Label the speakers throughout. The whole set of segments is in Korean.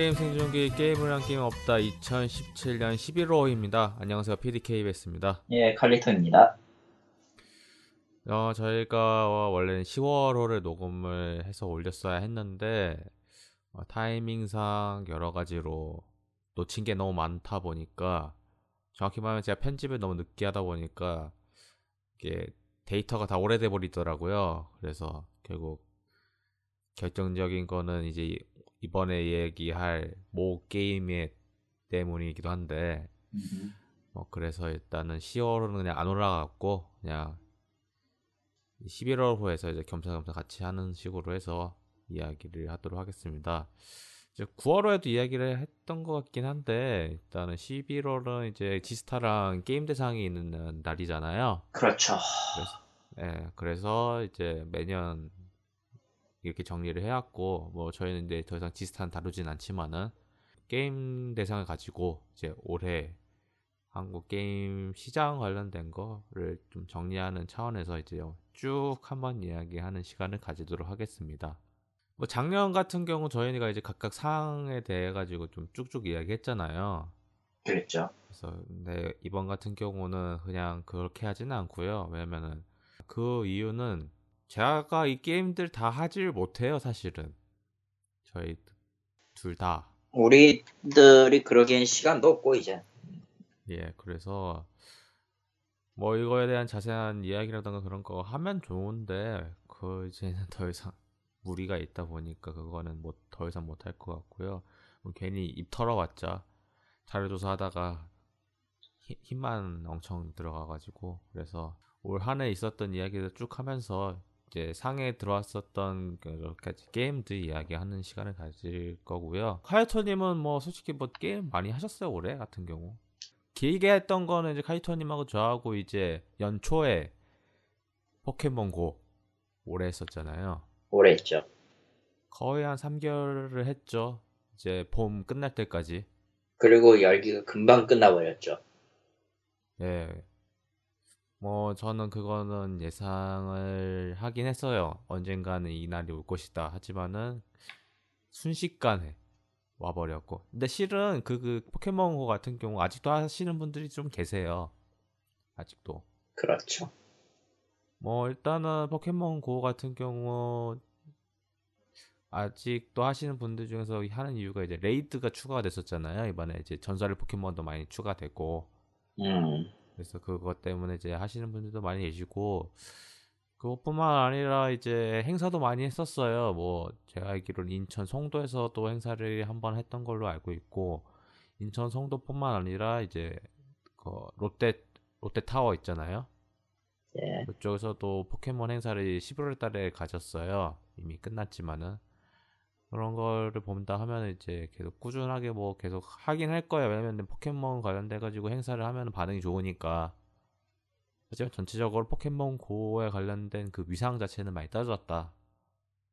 Speaker 1: 게임 생존기 게임을 한 게임 없다 2017년 11월입니다. 안녕하세요 PDKBS입니다.
Speaker 2: 예, 칼리토입니다.
Speaker 1: 어, 저희가 원래는 10월호를 녹음을 해서 올렸어야 했는데 어, 타이밍상 여러 가지로 놓친 게 너무 많다 보니까 정확히 말하면 제가 편집을 너무 늦게 하다 보니까 이게 데이터가 다 오래돼 버리더라고요. 그래서 결국 결정적인 거는 이제 이번에 얘기할 모 게임의 때문이기도 한데. 뭐 그래서 일단은 10월은 그냥 안 올라갔고 그냥 11월 후에서 이제 겸사겸사 같이 하는 식으로 해서 이야기를 하도록 하겠습니다. 이제 9월호에도 이야기를 했던 것 같긴 한데 일단은 11월은 이제 지스타랑 게임 대상이 있는 날이잖아요.
Speaker 2: 그렇죠.
Speaker 1: 예, 그래서 이제 매년 이렇게 정리를 해왔고 뭐 저희는 이제 더 이상 지스타는 다루진 않지만은 게임 대상을 가지고 이제 올해 한국 게임 시장 관련된 거를 좀 정리하는 차원에서 이제 쭉 한번 이야기하는 시간을 가지도록 하겠습니다. 뭐 작년 같은 경우 저희가 이제 각각 상황에 대해 가지고 좀 쭉쭉 이야기했잖아요.
Speaker 2: 그랬죠.
Speaker 1: 그래서 근데 이번 같은 경우는 그냥 그렇게 하지는 않고요. 왜냐면은 그 이유는 제가 이 게임들 다 하질 못해요, 사실은. 저희 둘 다.
Speaker 2: 우리들이 그러기엔 시간도 없고 이제.
Speaker 1: 예, 그래서 뭐 이거에 대한 자세한 이야기라든가 그런 거 하면 좋은데 그 이제는 더 이상 무리가 있다 보니까 그거는 뭐 더 이상 못 할 것 같고요. 뭐 괜히 입 털어봤자 자료조사 하다가 힘- 힘만 엄청 들어가가지고 그래서 올 한 해 있었던 이야기를 쭉 하면서 이제 상에 들어왔었던 그 여러 가지 게임들 이야기하는 시간을 가질 거고요. 카이토님은 뭐 솔직히 뭐 게임 많이 하셨어요 올해 같은 경우. 길게 했던 거는 이제 카이토님하고 저하고 이제 연초에 포켓몬고 오래 했었잖아요.
Speaker 2: 오래 했죠.
Speaker 1: 거의 한 3개월을 했죠. 이제 봄 끝날 때까지.
Speaker 2: 그리고 열기가 금방 끝나버렸죠.
Speaker 1: 예. 뭐 저는 그거는 예상을 하긴 했어요. 언젠가는 이 날이 올 것이다. 하지만은 순식간에 와버렸고. 근데 실은 그, 그 포켓몬고 같은 경우 아직도 하시는 분들이 좀 계세요. 아직도.
Speaker 2: 그렇죠.
Speaker 1: 뭐 일단은 포켓몬 고 같은 경우 아직도 하시는 분들 중에서 하는 이유가 이제 raid가 추가가 됐었잖아요. 이번에 이제 전설의 포켓몬도 많이 추가되고
Speaker 2: 음,
Speaker 1: 그래서 그것 때문에 이제 하시는 분들도 많이 계시고 그것뿐만 아니라 이제 행사도 많이 했었어요. 뭐 제가 알기로는 인천 송도에서도 행사를 한 번 했던 걸로 알고 있고 인천 송도뿐만 아니라 이제 그 롯데 롯데 타워 있잖아요.
Speaker 2: 예.
Speaker 1: 그쪽에서도 포켓몬 행사를 11월 달에 가졌어요. 이미 끝났지만은. 그런 거를 본다 하면 이제 계속 꾸준하게 뭐 계속 하긴 할 거예요. 왜냐면 포켓몬 관련돼 가지고 행사를 하면 반응이 좋으니까. 하지만 전체적으로 포켓몬 고에 관련된 그 위상 자체는 많이 떨어졌다.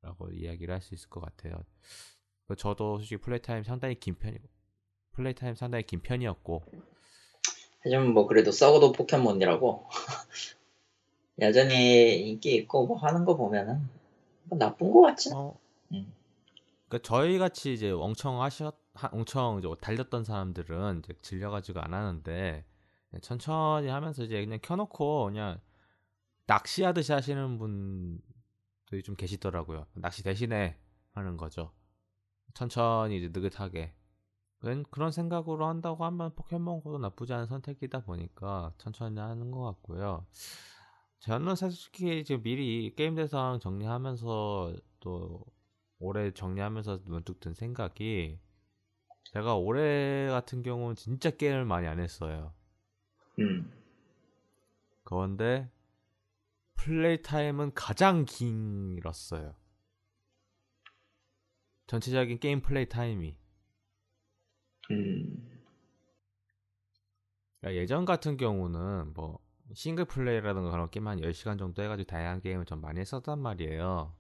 Speaker 1: 라고 이야기를 할 수 있을 것 같아요. 그 저도 솔직히 플레이타임 상당히 긴 편이고, 플레이타임 상당히 긴 편이었고,
Speaker 2: 하지만 뭐 그래도 썩어도 포켓몬이라고 여전히 인기 있고 뭐 하는 거 보면은 뭐 나쁜 거 같지?
Speaker 1: 어,
Speaker 2: 음.
Speaker 1: 그러니까 저희 같이 이제 엄청 하셨, 하- 엄청 이제 달렸던 사람들은 이제 질려가지고 안 하는데 천천히 하면서 이제 그냥 켜놓고 그냥 낚시하듯이 하시는 분들이 좀 계시더라고요. 낚시 대신에 하는 거죠. 천천히 이제 느긋하게. 그런 생각으로 한다고 하면 포켓몬고도 나쁘지 않은 선택이다 보니까 천천히 하는 것 같고요. 저는 솔직히 지금 미리 게임 대상 정리하면서 또 올해 정리하면서 문득 든 생각이 제가 올해 같은 경우는 진짜 게임을 많이 안 했어요.
Speaker 2: 음,
Speaker 1: 그런데 플레이 타임은 가장 길었어요. 전체적인 게임 플레이 타임이.
Speaker 2: 음,
Speaker 1: 그러니까 예전 같은 경우는 뭐 싱글 플레이라든가 그런 게임 한 10시간 정도 해가지고 다양한 게임을 좀 많이 했었단 말이에요.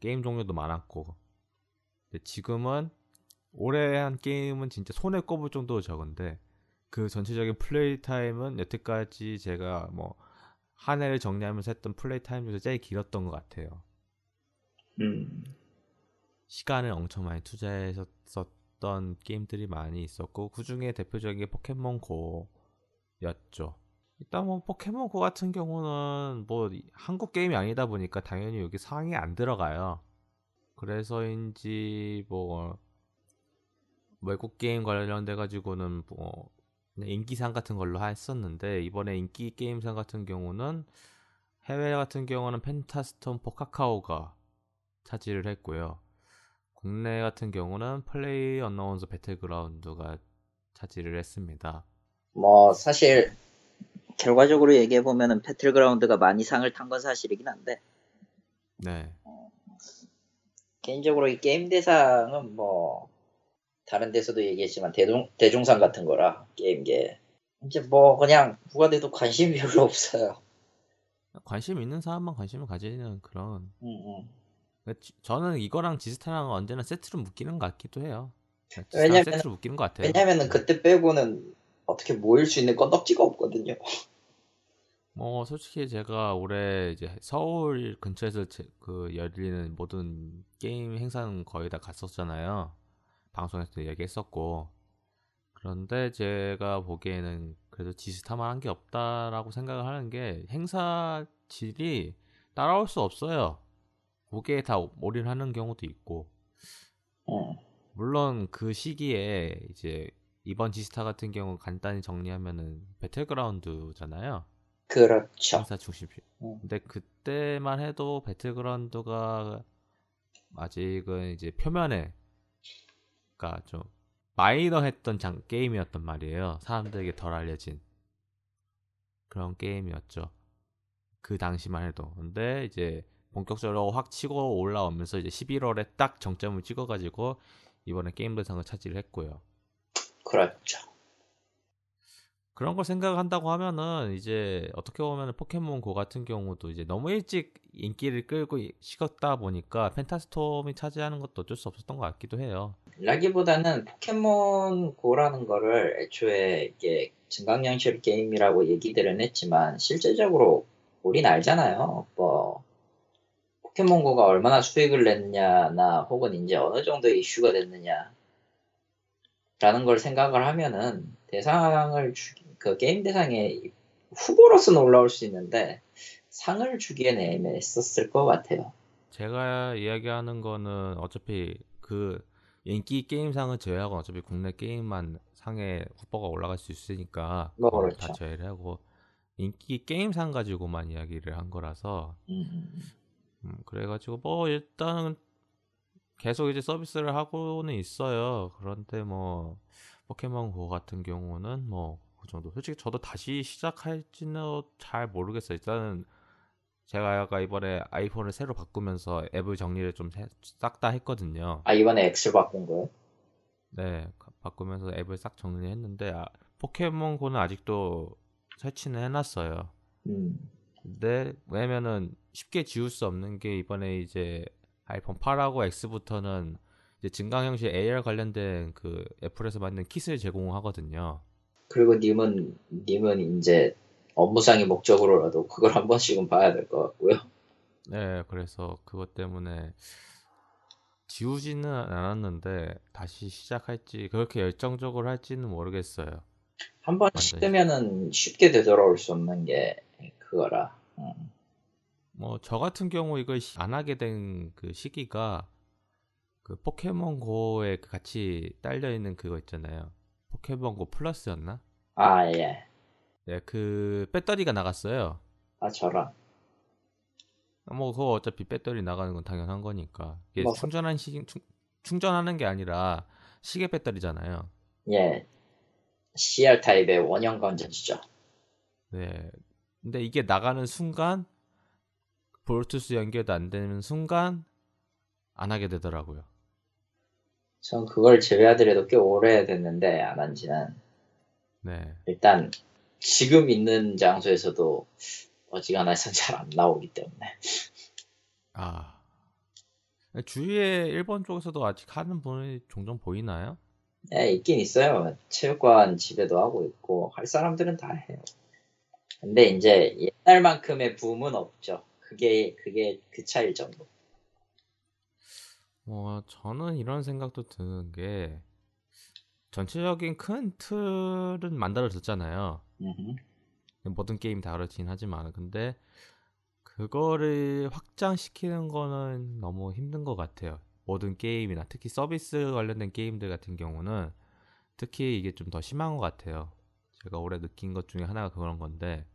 Speaker 1: 게임 종류도 많았고. 근데 지금은 올해 한 게임은 진짜 손에 꼽을 정도로 적은데 그 전체적인 플레이 타임은 여태까지 제가 뭐 한 해를 정리하면서 했던 플레이 타임 중에서 제일 길었던 것 같아요.
Speaker 2: 음,
Speaker 1: 시간을 엄청 많이 투자했었던 게임들이 많이 있었고 그 중에 대표적인 게 포켓몬 고였죠. 일단 뭐 포켓몬 고 같은 경우는 뭐 한국 게임이 아니다 보니까 당연히 여기 상이 안 들어가요. 그래서인지 뭐 외국 게임 관련돼 가지고는 뭐 인기상 같은 걸로 했었는데 이번에 인기 게임상 같은 경우는 해외 같은 경우는 펜타스톤 포카카오가 차지를 했고요. 국내 같은 경우는 플레이 언나운서 배틀그라운드가 차지를 했습니다.
Speaker 3: 뭐 사실 결과적으로 얘기해 보면은 배틀그라운드가 많이 상을 탄 건 사실이긴 한데
Speaker 1: 네.
Speaker 3: 개인적으로 이 게임 대상은 뭐 다른 데서도 얘기했지만 대중 대중상 같은 거라 게임계 이제 뭐 그냥 누가 돼도 관심이 별로 없어요.
Speaker 1: 관심 있는 사람만 관심을 가지는 그런.
Speaker 3: 음, 음.
Speaker 1: 그러니까 지- 저는 이거랑 지스타랑 언제나 세트로 묶이는 것 같기도 해요.
Speaker 3: 왜냐면은-
Speaker 1: 세트로 묶이는 것 같아요.
Speaker 3: 왜냐면은 그때 빼고는 어떻게 모일 수 있는 건덕지가 없거든요.
Speaker 1: 뭐 솔직히 제가 올해 이제 서울 근처에서 제- 그 열리는 모든 게임 행사는 거의 다 갔었잖아요. 방송에서도 얘기했었고. 그런데 제가 보기에는 그래도 지스타만 한 게 없다라고 생각을 하는 게 행사 질이 따라올 수 없어요. 거기에 다 올인하는 경우도 있고.
Speaker 3: 음.
Speaker 1: 물론 그 시기에 이제 이번 지스타 같은 경우 간단히 정리하면은 배틀그라운드잖아요.
Speaker 3: 그렇죠.
Speaker 1: 행사 중심이.
Speaker 3: 음.
Speaker 1: 근데 그때만 해도 배틀그라운드가 아직은 이제 표면에 그러니까 좀 마이너했던 장 게임이었단 말이에요. 사람들에게 덜 알려진 그런 게임이었죠. 그 당시만 해도. 근데 이제 본격적으로 확 치고 올라오면서 이제 11월에 딱 정점을 찍어가지고 이번에 게임 대상을 차지를 했고요.
Speaker 3: 그렇죠.
Speaker 1: 그런 걸 생각한다고 하면은 이제 어떻게 보면 포켓몬 고 같은 경우도 이제 너무 일찍 인기를 끌고 식었다 보니까 펜타스톰이 차지하는 것도 어쩔 수 없었던 것 같기도 해요.
Speaker 3: 라기보다는 포켓몬 고라는 거를 애초에 이게 증강현실 게임이라고 얘기들은 했지만 실제적으로 우린 알잖아요. 뭐 포켓몬 고가 얼마나 수익을 냈느냐나 혹은 이제 어느 정도 이슈가 됐느냐 라는 걸 생각을 하면은 대상을 주, 그 게임 대상에 후보로서는 올라올 수 있는데 상을 주기에는 애매했었을 것 같아요.
Speaker 1: 제가 이야기하는 거는 어차피 그 인기 게임상을 제외하고 어차피 국내 게임만 상에 후보가 올라갈 수 있으니까
Speaker 3: 뭐 그렇죠.
Speaker 1: 다 제외를 하고 인기 게임상 가지고만 이야기를 한 거라서
Speaker 3: 음,
Speaker 1: 음, 그래가지고 뭐 일단은 계속 이제 서비스를 하고는 있어요. 그런데 뭐 포켓몬 고 같은 경우는 뭐 그 정도. 솔직히 저도 다시 시작할지는 잘 모르겠어요. 일단은 제가 아까 이번에 아이폰을 새로 바꾸면서 앱을 정리를 좀 싹 다 했거든요.
Speaker 3: 아 이번에 X를 바꾼 거예요?
Speaker 1: 네, 가- 바꾸면서 앱을 싹 정리했는데 아, 포켓몬 고는 아직도 설치는 해놨어요.
Speaker 3: 음.
Speaker 1: 근데 왜냐면은 쉽게 지울 수 없는 게 이번에 이제 아이폰 8하고 X부터는 이제 증강형식 AR 관련된 그 애플에서 만든 킷을 제공하거든요.
Speaker 3: 그리고 님은 님은 이제 업무상의 목적으로라도 그걸 한 번씩은 봐야 될 것 같고요.
Speaker 1: 네, 그래서 그것 때문에 지우지는 않았는데 다시 시작할지 그렇게 열정적으로 할지는 모르겠어요.
Speaker 3: 한 번. 시키면은 쉽게 되돌아올 수 없는 게 그거라. 음.
Speaker 1: 뭐 저 같은 경우 이걸 시- 안 하게 된 그 시기가 그 포켓몬 고에 그 같이 딸려 있는 그거 있잖아요. 포켓몬 고 플러스였나?
Speaker 3: 아 예.
Speaker 1: 네, 그 배터리가 나갔어요.
Speaker 3: 아 저런.
Speaker 1: 뭐 그거 어차피 배터리 나가는 건 당연한 거니까. 이게
Speaker 3: 뭐,
Speaker 1: 충전한 시 충, 충전하는 게 아니라 시계 배터리잖아요.
Speaker 3: 예. CR 타입의 원형 건전지죠.
Speaker 1: 네. 근데 이게 나가는 순간 블루투스 연결도 안 되는 순간 안 하게 되더라고요.
Speaker 3: 전 그걸 제외하더라도 꽤 오래 됐는데 안 한 지는
Speaker 1: 네.
Speaker 3: 일단 지금 있는 장소에서도 어지간해서 잘 안 나오기 때문에.
Speaker 1: 아. 주위에 일본 쪽에서도 아직 하는 분이 종종 보이나요?
Speaker 3: 네, 있긴 있어요. 체육관 집에도 하고 있고, 할 사람들은 다 해요. 근데 이제 옛날만큼의 붐은 없죠. 그게, 그게 그 차일 정도.
Speaker 1: 뭐 저는 이런 생각도 드는 게 전체적인 큰 틀은 만들어졌잖아요.
Speaker 3: 음흠.
Speaker 1: 모든 게임 다 그렇긴 하지만 근데 그거를 확장시키는 거는 너무 힘든 것 같아요. 모든 게임이나 특히 서비스 관련된 게임들 같은 경우는 특히 이게 좀 더 심한 것 같아요. 제가 올해 느낀 것 중에 하나가 그런 건데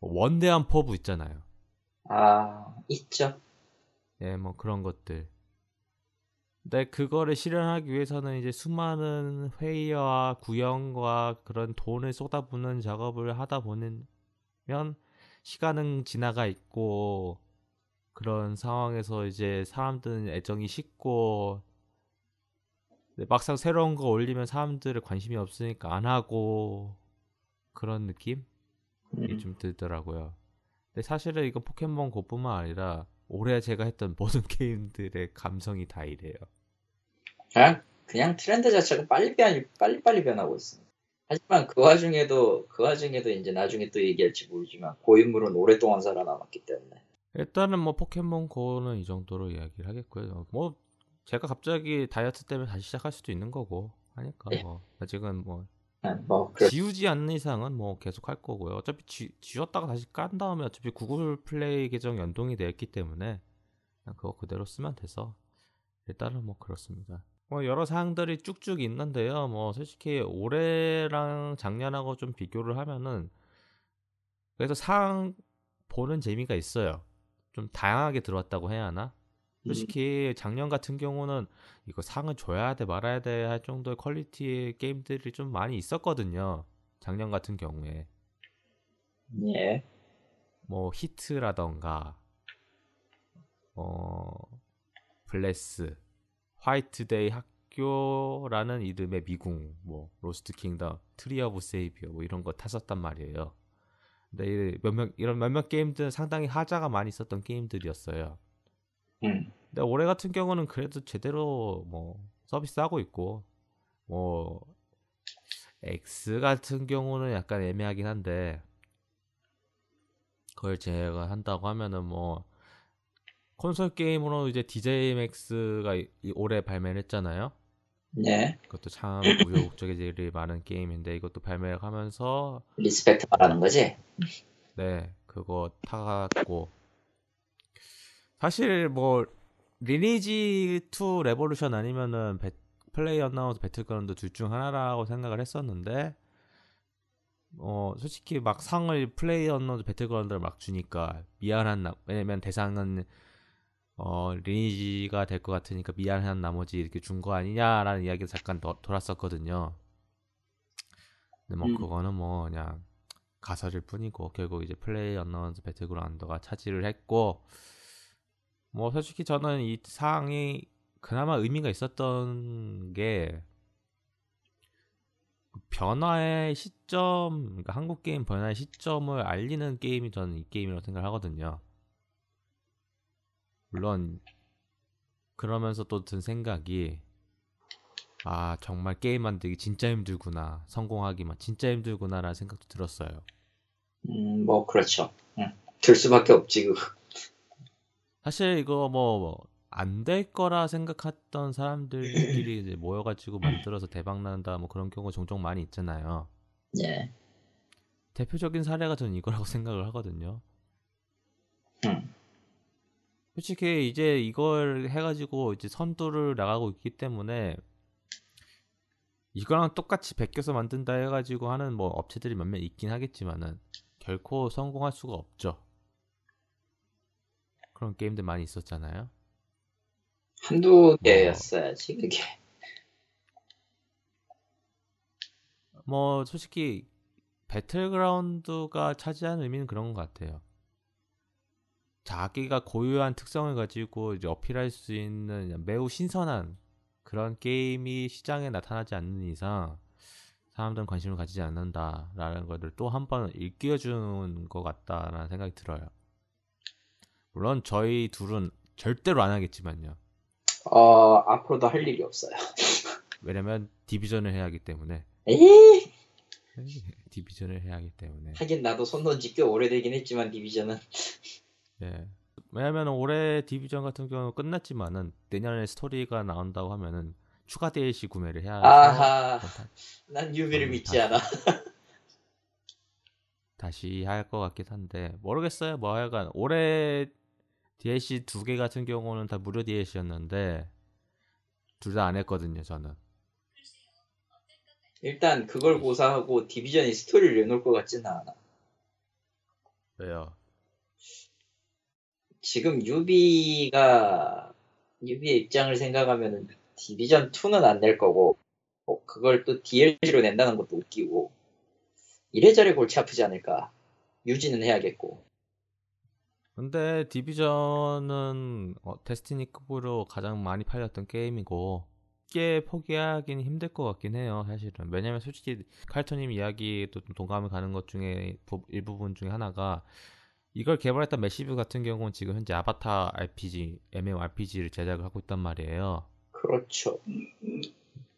Speaker 1: 뭐 원대한 포부 있잖아요.
Speaker 3: 아, 있죠.
Speaker 1: 예, 뭐 그런 것들. 근데 그거를 실현하기 위해서는 이제 수많은 회의와 구형과 그런 돈을 쏟아붓는 작업을 하다 보면 시간은 지나가 있고 그런 상황에서 이제 사람들은 애정이 식고 막상 새로운 거 올리면 사람들의 관심이 없으니까 안 하고 그런 느낌이
Speaker 3: 음.
Speaker 1: 좀 들더라고요. 근데 사실은 이건 포켓몬 고뿐만 아니라 올해 제가 했던 모든 게임들의 감성이 다 이래요.
Speaker 3: 그냥, 그냥 트렌드 자체가 빨리 변, 빨리 빨리 변하고 있습니다. 하지만 그 와중에도, 그 와중에도 이제 나중에 또 얘기할지 모르지만, 고인물은 오랫동안 살아남았기 때문에.
Speaker 1: 일단은 뭐 포켓몬 고는 이 정도로 이야기를 하겠고요. 뭐 제가 갑자기 다이어트 때문에 다시 시작할 수도 있는 거고 하니까
Speaker 3: 네.
Speaker 1: 뭐 아직은 뭐
Speaker 3: 네, 뭐, 그렇,
Speaker 1: 지우지 않는 이상은 뭐 계속 할 거고요. 어차피 지, 지웠다가 다시 깐 다음에 어차피 구글 플레이 계정 연동이 되어 있기 때문에 그거 그대로 쓰면 돼서 일단은 뭐 그렇습니다. 뭐 여러 사항들이 쭉쭉 있는데요. 뭐 솔직히 올해랑 작년하고 좀 비교를 하면은 그래서 사항 보는 재미가 있어요. 좀 다양하게 들어왔다고 해야 하나? 솔직히 작년 같은 경우는 이거 상을 줘야 돼 말아야 돼 할 정도의 퀄리티의 게임들이 좀 많이 있었거든요. 작년 같은 경우에
Speaker 3: 예.
Speaker 1: 뭐 히트라던가 어 블레스 화이트데이 학교라는 이름의 미궁 뭐 로스트 킹덤 트리 오브 세이비어 뭐 이런 거 탔었단 말이에요. 근데 이 몇몇 이런 몇몇 게임들은 상당히 하자가 많이 있었던 게임들이었어요.
Speaker 3: 음.
Speaker 1: 근데 올해 같은 경우는 그래도 제대로 뭐 서비스하고 있고 뭐 X 같은 경우는 약간 애매하긴 한데 그걸 제가 한다고 하면은 뭐 콘솔 게임으로 이제 DJ Max가 이- 이 올해 발매를 했잖아요.
Speaker 3: 예.
Speaker 1: 그것도 참 우여곡절이 많은 게임인데 이것도 발매를 하면서
Speaker 3: 리스펙트 말하는 거지?
Speaker 1: 네, 그거 타갔고 사실 뭐 리니지 2 레볼루션 아니면은 배, 플레이어언노운스 배틀그라운드 둘 중 하나라고 생각을 했었는데 어 솔직히 막 상을 플레이어언노운스 배틀그라운드를 막 주니까 미안한 나 왜냐면 대상은 어 리니지가 될 것 같으니까 미안한 나머지 이렇게 준 거 아니냐라는 이야기가 잠깐 도, 돌았었거든요. 근데 뭐
Speaker 3: 음.
Speaker 1: 그거는 뭐 그냥 가설일 뿐이고 결국 이제 플레이어언노운스 배틀그라운드가 차지를 했고 뭐 솔직히 저는 이 사항이 그나마 의미가 있었던 게 변화의 시점, 그러니까 한국 게임 변화의 시점을 알리는 게임이 저는 이 게임이라고 생각을 하거든요. 물론 그러면서 또 든 생각이 아 정말 게임 만들기 진짜 힘들구나 성공하기만 진짜 힘들구나라는 생각도 들었어요.
Speaker 3: 음, 뭐, 그렇죠. 음. 들 수밖에 없지, 그거.
Speaker 1: 사실 이거 뭐 안 될 거라 생각했던 사람들끼리 이제 모여가지고 만들어서 대박 난다 뭐 그런 경우 종종 많이 있잖아요.
Speaker 3: 예.
Speaker 1: 대표적인 사례가 저는 이거라고 생각을 하거든요.
Speaker 3: 음.
Speaker 1: 솔직히 이제 이걸 해가지고 이제 선두를 나가고 있기 때문에 이거랑 똑같이 베껴서 만든다 해가지고 하는 뭐 업체들이 몇몇 있긴 하겠지만은 결코 성공할 수가 없죠. 그런 게임들 많이 있었잖아요.
Speaker 3: 한두 개였어야지, 그게.
Speaker 1: 뭐 솔직히 배틀그라운드가 차지하는 의미는 그런 것 같아요. 자기가 고유한 특성을 가지고 이제 어필할 수 있는 매우 신선한 그런 게임이 시장에 나타나지 않는 이상 사람들은 관심을 가지지 않는다라는 것을 또 한 번 일깨워준 것 같다라는 생각이 들어요. 물론 저희 둘은 절대로 안 하겠지만요.
Speaker 3: 어, 앞으로도 할 일이 없어요.
Speaker 1: 왜냐면 디비전을 해야 하기 때문에
Speaker 3: 에이,
Speaker 1: 디비전을 해야 하기 때문에
Speaker 3: 하긴 나도 손 놓은 지꽤 오래되긴 했지만, 디비전은.
Speaker 1: 예. 왜냐면 올해 디비전 같은 경우는 끝났지만은 내년에 스토리가 나온다고 하면은 추가 DLC 구매를 해야
Speaker 3: 아하, 난 유비를
Speaker 1: 음,
Speaker 3: 믿지
Speaker 1: 다시-
Speaker 3: 않아.
Speaker 1: 다시 할 것 같긴 한데 모르겠어요. 뭐 하여간 올해 DLC 두 개 같은 경우는 다 무료 DLC였는데 둘 다 안 했거든요. 저는.
Speaker 3: 일단 그걸 고사하고 디비전이 스토리를 내놓을 것 같지는 않아.
Speaker 1: 왜요?
Speaker 3: 지금 유비가 유비의 입장을 생각하면은 디비전 2는 안낼 거고 어, 그걸 또 DLC로 낸다는 것도 웃기고 이래저래 골치 아프지 않을까 유지는 해야겠고
Speaker 1: 근데 디비전은 어, 데스티니급으로 가장 많이 팔렸던 게임이고 쉽게 포기하기는 힘들 것 같긴 해요 사실은. 왜냐면 솔직히 칼토님 이야기도 좀 동감을 가는 것 중에 부- 일부분 중에 하나가 이걸 개발했던 매시브 같은 경우는 지금 현재 아바타 RPG, MMORPG를 제작을 하고 있단 말이에요.
Speaker 3: 그렇죠.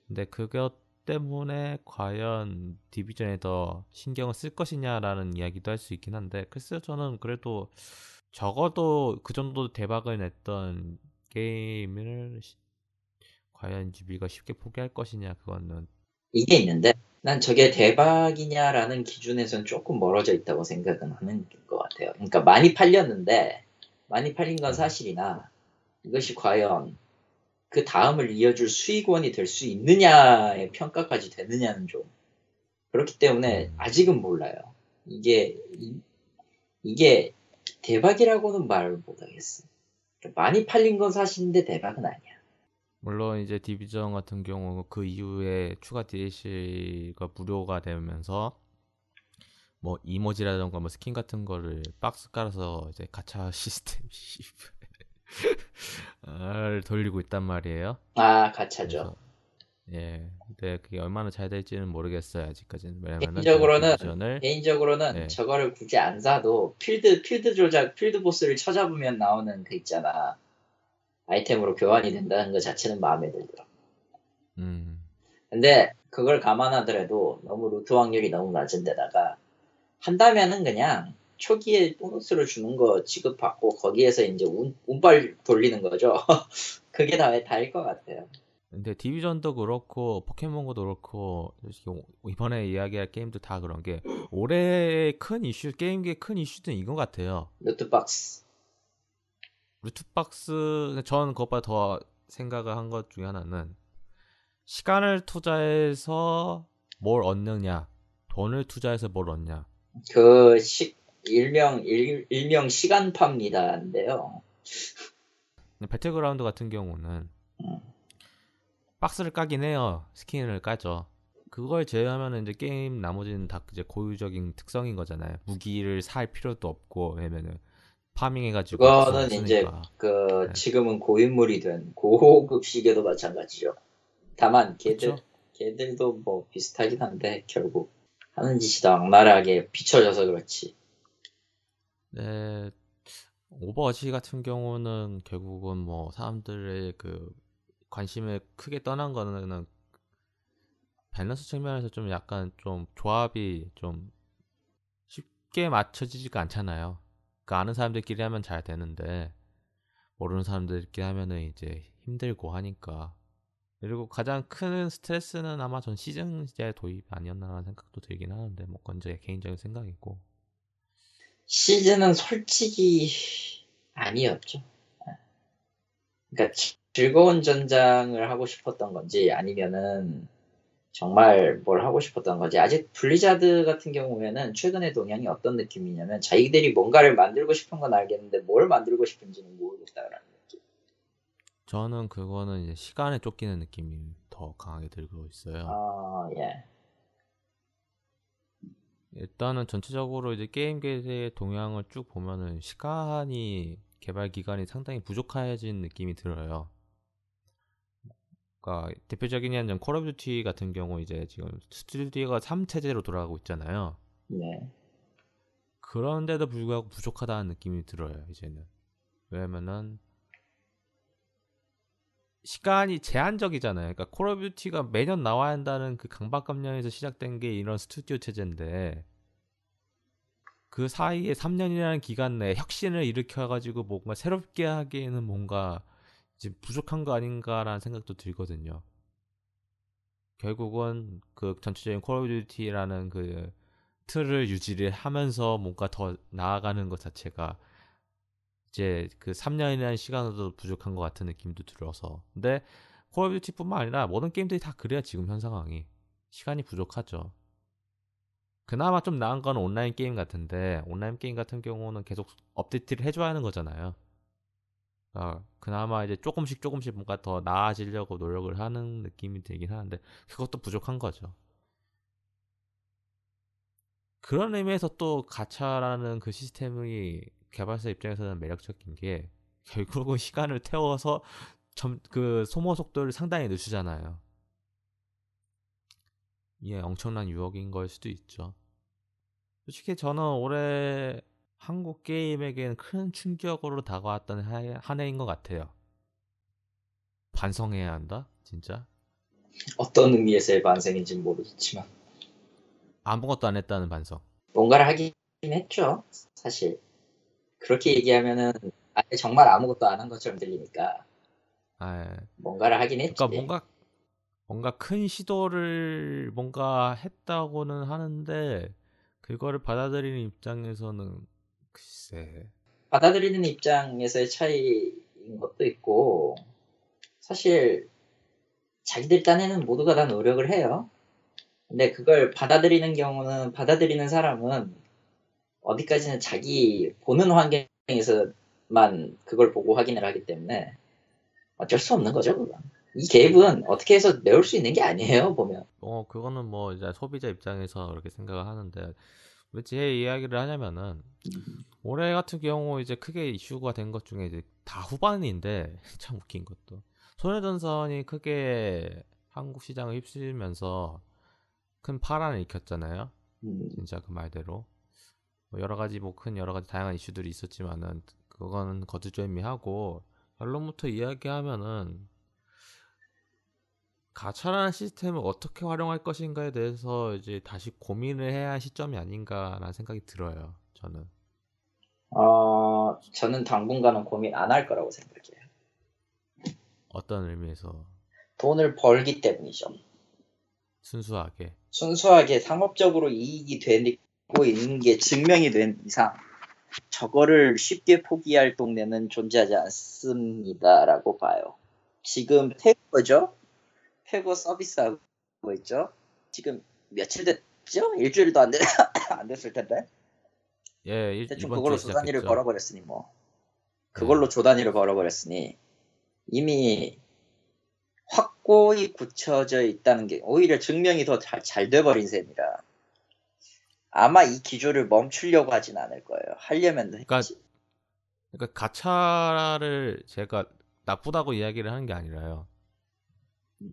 Speaker 1: 근데 그것 때문에 과연 디비전에 더 신경을 쓸 것이냐라는 이야기도 할 수 있긴 한데 글쎄요 저는 그래도 적어도 그 정도 대박을 냈던 게임을 시- 과연 유비가 쉽게 포기할 것이냐 그거는
Speaker 3: 이게 있는데 난 저게 대박이냐라는 기준에선 조금 멀어져 있다고 생각은 하는 것 같아요 그러니까 많이 팔렸는데 많이 팔린 건 사실이나 이것이 과연 그 다음을 이어줄 수익원이 될 수 있느냐의 평가까지 되느냐는 좀 그렇기 때문에
Speaker 1: 음.
Speaker 3: 아직은 몰라요. 이게 이, 게 대박이라고는 말을 못하겠어. 많이 팔린 건 사실인데 대박은 아니야.
Speaker 1: 물론 이제 디비전 같은 경우 그 이후에 추가 DLC가 무료가 되면서 뭐 이모지라던가 뭐 스킨 같은 거를 박스 까서 이제 가챠 시스템 을 돌리고 있단 말이에요.
Speaker 3: 아 가차죠.
Speaker 1: 예, 근데 그게 얼마나 잘 될지는 모르겠어요 아직까지는 왜냐면은
Speaker 3: 개인적으로는
Speaker 1: 디비전을
Speaker 3: 개인적으로는
Speaker 1: 네.
Speaker 3: 저거를 굳이 안 사도 필드 필드 조작 필드 보스를 찾아보면 나오는 그 있잖아. 아이템으로 교환이 된다는 것 자체는 마음에 들더라.
Speaker 1: 음,
Speaker 3: 근데 그걸 감안하더라도 너무 loot 확률이 너무 낮은 데다가 한다면은 그냥 초기에 보너스를 주는 거 지급받고 거기에서 이제 운, 운빨 돌리는 거죠. 그게 다, 다일 것 같아요.
Speaker 1: 근데 디비전도 그렇고 포켓몬고도 그렇고 이번에 이야기할 게임도 다 그런 게 올해 큰 이슈 게임계의 큰 이슈는 이건 같아요. loot box. loot box 전 그것보다 더 생각을 한 것 중에 하나는 시간을 투자해서 뭘 얻느냐 돈을 투자해서 뭘 얻냐
Speaker 3: 그 시, 일명 일, 일명 시간파입니다인데요.
Speaker 1: 배틀그라운드 같은 경우는
Speaker 3: 음.
Speaker 1: 박스를 까긴 해요 스킨을 까죠 그걸 제외하면 이제 게임 나머지는 다 이제 고유적인 특성인 거잖아요 무기를 살 필요도 없고 왜냐면은 farming해가지고
Speaker 3: 그거는. 이제 그
Speaker 1: 네.
Speaker 3: 지금은 고인물이 된 고급 시계도 마찬가지죠. 다만 걔들
Speaker 1: 그쵸?
Speaker 3: 걔들도 뭐 비슷하긴 한데 결국 하는 짓이 더 악랄하게 비춰져서 그렇지.
Speaker 1: 네, 오버워치 같은 경우는 결국은 뭐 사람들의 그 관심을 크게 떠난 거는 밸런스 측면에서 좀 약간 좀 조합이 좀 쉽게 맞춰지지가 않잖아요. 그 아는 사람들끼리 하면 잘 되는데 모르는 사람들끼리 하면은 이제 힘들고 하니까 그리고 가장 큰 스트레스는 아마 전 시즌제 도입 아니었나라는 생각도 들긴 하는데 뭐 그건 제 개인적인 생각이고
Speaker 3: 시즌은 솔직히 아니었죠. 그러니까 지- 즐거운 전장을 하고 싶었던 건지 아니면은 정말 뭘 하고 싶었던 건지 아직 블리자드 같은 경우에는 최근의 동향이 어떤 느낌이냐면 자기들이 뭔가를 만들고 싶은 건 알겠는데 뭘 만들고 싶은지는 모르겠다라는 느낌.
Speaker 1: 저는 그거는 이제 시간에 쫓기는 느낌이 더 강하게 들고 있어요.
Speaker 3: 아 예.
Speaker 1: 일단은 전체적으로 이제 게임계의 동향을 쭉 보면은 시간이 개발 기간이 상당히 부족해진 느낌이 들어요. 그러니까 대표적인 예는 콜 오브 듀티 같은 경우 이제 지금 스튜디오가 3체제로 돌아가고 있잖아요.
Speaker 3: 네.
Speaker 1: 그런데도 불구하고 부족하다는 느낌이 들어요, 이제는. 왜냐면은 시간이 제한적이잖아요. 그러니까 콜 오브 듀티가 매년 나와야 한다는 그 강박감정에서 시작된 게 이런 스튜디오 체제인데 그 사이에 3년이라는 기간 내에 혁신을 일으켜 가지고 뭔가 새롭게 하기에는 뭔가 이제 부족한 거 아닌가라는 생각도 들거든요. 결국은 그 전체적인 콜 오브 듀티라는 그 틀을 유지를 하면서 뭔가 더 나아가는 것 자체가 이제 그 3년이라는 시간으로도 부족한 것 같은 느낌도 들어서 근데 콜 오브 듀티뿐만 아니라 모든 게임들이 다 그래야 지금 현 상황이 시간이 부족하죠. 그나마 좀 나은 건 온라인 게임 같은데 온라인 게임 같은 경우는 계속 업데이트를 해줘야 하는 거잖아요. 어, 그나마 이제 조금씩 조금씩 뭔가 더 나아지려고 노력을 하는 느낌이 들긴 하는데 그것도 부족한 거죠. 그런 의미에서 또 가차라는 그 시스템이 개발사 입장에서는 매력적인 게 결국은 시간을 태워서 점, 그 소모 속도를 상당히 늦추잖아요. 예, 엄청난 유혹인 걸 수도 있죠. 솔직히 저는 올해 한국 게임에게는 큰 충격으로 다가왔던 한 해인 것 같아요. 반성해야 한다, 진짜.
Speaker 3: 어떤 의미에서의 반성인지는 모르겠지만
Speaker 1: 아무것도 안 했다는 반성.
Speaker 3: 뭔가를 하긴 했죠. 사실 그렇게 얘기하면은 아예 정말 아무것도 안 한 것처럼 들리니까
Speaker 1: 아, 예.
Speaker 3: 뭔가를 하긴 했지.
Speaker 1: 그러니까 뭔가 뭔가 큰 시도를 뭔가 했다고는 하는데 그거를 받아들이는 입장에서는 글쎄
Speaker 3: 받아들이는 입장에서의 차이인 것도 있고 사실 자기들 딴에는 모두가 다 노력을 해요. 근데 그걸 받아들이는 경우는 받아들이는 사람은 어디까지는 자기 보는 환경에서만 그걸 보고 확인을 하기 때문에 어쩔 수 없는 거죠. 그건. 이 갭은 어떻게 해서 메울 수 있는 게 아니에요. 보면.
Speaker 1: 어 그거는 뭐 이제 소비자 입장에서 그렇게 생각을 하는데 왜 제 이야기를 하냐면은 올해 같은 경우 이제 크게 이슈가 된 것 중에 이제 다 후반인데 참 웃긴 것도 소녀전선이 크게 한국 시장을 휩쓸면서 큰 파란을 일으켰잖아요.
Speaker 3: 음,
Speaker 1: 진짜 그 말대로 뭐 여러 가지 뭐 큰 여러 가지 다양한 이슈들이 있었지만은 그거는 거두절미하고 결론부터 이야기하면은 가차라는 시스템을 어떻게 활용할 것인가에 대해서 이제 다시 고민을 해야 할 시점이 아닌가라는 생각이 들어요. 저는
Speaker 3: 어, 저는 당분간은 고민 안 할 거라고 생각해요.
Speaker 1: 어떤 의미에서
Speaker 3: 돈을 벌기 때문이죠.
Speaker 1: 순수하게
Speaker 3: 순수하게 상업적으로 이익이 되고 있는 게 증명이 된 이상 저거를 쉽게 포기할 동네는 존재하지 않습니다라고 봐요. 지금 페거죠? 페거 서비스하고 있죠? 지금 며칠 됐죠? 일주일도 안, 됐, 안 됐을 텐데
Speaker 1: 예 일,
Speaker 3: 대충 그걸로 조단위를. 걸어버렸으니 뭐 그걸로 조단위를 걸어버렸으니 이미 확고히 굳혀져 있다는 게 오히려 증명이 더 잘 잘 돼버린 셈이라 아마 이 기조를 멈추려고 하진 않을 거예요. 하려면
Speaker 1: 그러니까
Speaker 3: 했지.
Speaker 1: 그러니까 가차를 제가 나쁘다고 이야기를 하는 게 아니라요.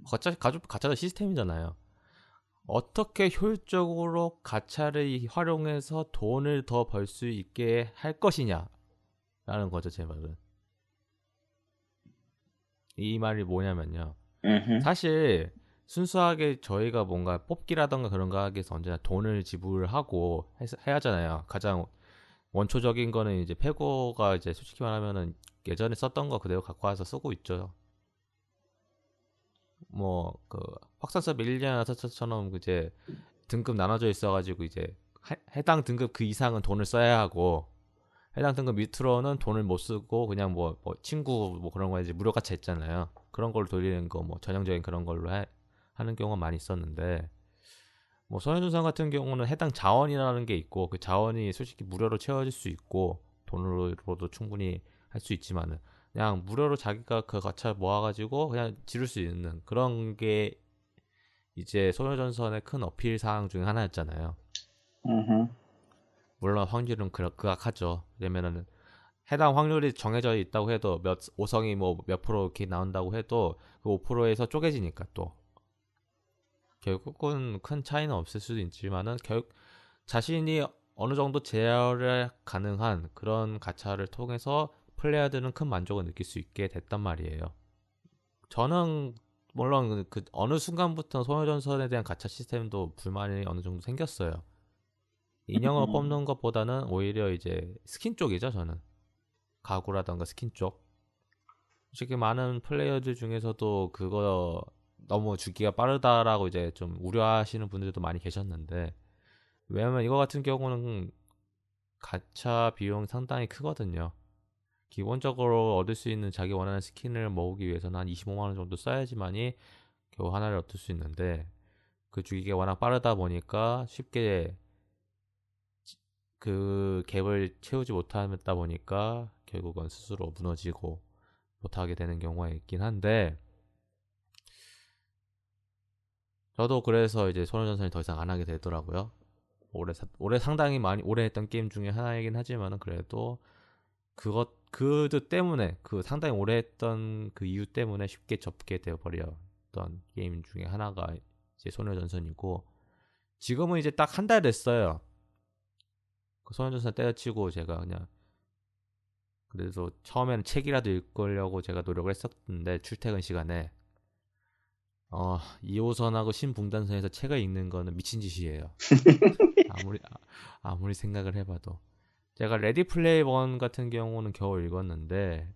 Speaker 1: 가차 가족 가차도 시스템이잖아요. 어떻게 효율적으로 가차를 활용해서 돈을 더 벌 수 있게 할 것이냐라는 거죠 제 말은. 이 말이 뭐냐면요.
Speaker 3: 음흠.
Speaker 1: 사실 순수하게 저희가 뭔가 뽑기라던가 그런 거 하기 위해서 언제나 돈을 지불하고 해, 해야 하잖아요. 가장 원초적인 거는 이제 페고가 이제 솔직히 말하면은 예전에 썼던 거 그대로 갖고 와서 쓰고 있죠. 뭐 그 확산서 밀리아나 서처럼 이제 등급 나눠져 있어가지고 이제 해, 해당 등급 그 이상은 돈을 써야 하고 해당 등급 밑으로는 돈을 못 쓰고 그냥 뭐, 뭐 친구 뭐 그런 거 이제 무료 가차 있잖아요. 그런 걸로 돌리는 거 뭐 전형적인 그런 걸로 해, 하는 경우가 많이 있었는데 뭐 소녀전선 같은 경우는 해당 자원이라는 게 있고 그 자원이 솔직히 무료로 채워질 수 있고 돈으로도 충분히 할 수 있지만은 그냥 무료로 자기가 그 가차 모아가지고 그냥 지를 수 있는 그런 게 이제 소녀전선의 큰 어필 사항 중에 하나였잖아요.
Speaker 3: 음흠.
Speaker 1: 물론 확률은 그- 극악하죠. 왜냐면은 해당 확률이 정해져 있다고 해도 몇 5성이 뭐 몇 프로 이렇게 나온다고 해도 그 5%에서 쪼개지니까 또 결국은 큰 차이는 없을 수도 있지만은 결 자신이 어느 정도 제어를 가능한 그런 가차를 통해서 플레이어들은 큰 만족을 느낄 수 있게 됐단 말이에요. 저는 물론 그- 그 어느 순간부터 소녀전선에 대한 가차 시스템도 불만이 어느 정도 생겼어요. 인형을
Speaker 2: 음.
Speaker 1: 뽑는 것보다는 오히려 이제 스킨 쪽이죠 저는 가구라던가 스킨 쪽 솔직히 많은 플레이어들 중에서도 그거 너무 주기가 빠르다라고 이제 좀 우려하시는 분들도 많이 계셨는데 왜냐면 이거 같은 경우는 가차 비용 상당히 크거든요 기본적으로 얻을 수 있는 자기 원하는 스킨을 모으기 위해서는 한 25만 원 정도 써야지만이 겨우 하나를 얻을 수 있는데 그 주기가 워낙 빠르다 보니까 쉽게 그 갭을 채우지 못하다 보니까 결국은 스스로 무너지고 못하게 되는 경우가 있긴 한데 저도 그래서 이제 소녀전선이 더 이상 안 하게 되더라고요. 올해 사- 올해 상당히 많이 오래 했던 게임 중에 하나이긴 하지만은 그래도 그것 그 때문에 그 상당히 오래 했던 그 이유 때문에 쉽게 접게 되어 버렸던 게임 중에 하나가 이제 소녀전선이고 지금은 이제 딱 한 달 됐어요. 그 소녀전선 때려치고 제가 그냥 그래서 처음에는 책이라도 읽으려고 제가 노력을 했었는데 출퇴근 시간에 어 2호선하고 신분당선에서 책을 읽는 거는 미친 짓이에요. 아무리 아- 아무리 생각을 해봐도 제가 레디 플레이 원 같은 경우는 겨우 읽었는데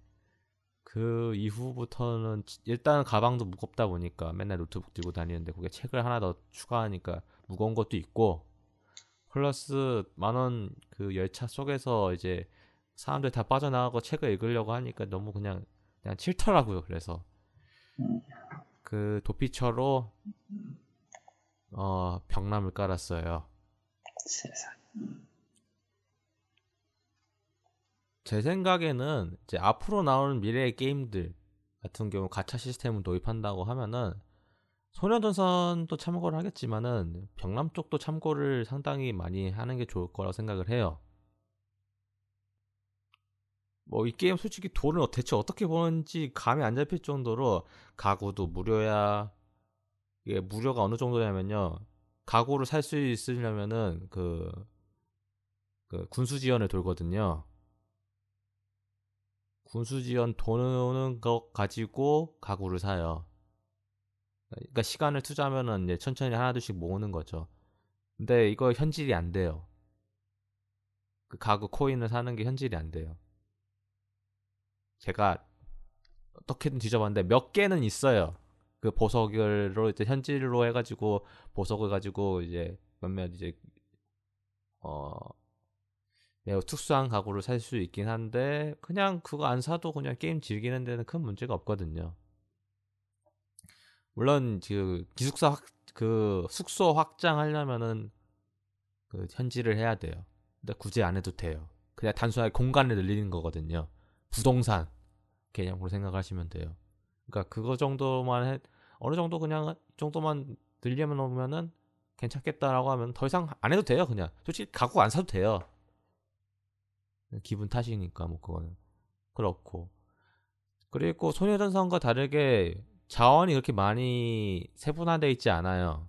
Speaker 1: 그 이후부터는 지- 일단 가방도 무겁다 보니까 맨날 노트북 들고 다니는데 거기에 책을 하나 더 추가하니까 무거운 것도 있고 플러스 만원 그 열차 속에서 이제 사람들 다 빠져나가고 책을 읽으려고 하니까 너무 그냥 그냥 싫더라고요. 그래서
Speaker 2: 음.
Speaker 1: 그 도피처로 어 벽남을 깔았어요.
Speaker 2: 세상.
Speaker 1: 제 생각에는 이제 앞으로 나오는 미래의 게임들 같은 경우 가차 시스템을 도입한다고 하면은 소녀전선도 참고를 하겠지만은 병남 쪽도 참고를 상당히 많이 하는 게 좋을 거라고 생각을 해요. 뭐 이 게임 솔직히 돈을 대체 어떻게 버는지 감이 안 잡힐 정도로 가구도 무료야. 이게 무료가 어느 정도냐면요. 가구를 살 수 있으려면은 그, 그 군수 지원을 돌거든요. 군수 지원 도는 것 가지고 가구를 사요. 그러니까 시간을 투자하면은 이제 천천히 하나둘씩 모으는 거죠. 근데 이거 현질이 안 돼요. 그 가구 코인을 사는 게 현질이 안 돼요. 제가 어떻게든 뒤져봤는데 몇 개는 있어요. 그 보석으로 이제 현질로 해가지고 보석을 가지고 이제 몇몇 이제 어 매우 특수한 가구를 살 수 있긴 한데 그냥 그거 안 사도 그냥 게임 즐기는 데는 큰 문제가 없거든요. 물론 그 기숙사 확, 그 숙소 확장하려면은 그 현질을 해야 돼요. 근데 굳이 안 해도 돼요. 그냥 단순하게 공간을 늘리는 거거든요. 부동산 개념으로 생각하시면 돼요. 그러니까 그거 정도만 해 어느 정도 그냥 이 정도만 늘려면 오면은 괜찮겠다라고 하면 더 이상 안 해도 돼요. 그냥 솔직히 가구 안 사도 돼요. 기분 탓이니까 뭐 그거는 그렇고 그리고 소녀전선과 다르게 자원이 그렇게 많이 세분화되어 있지 않아요.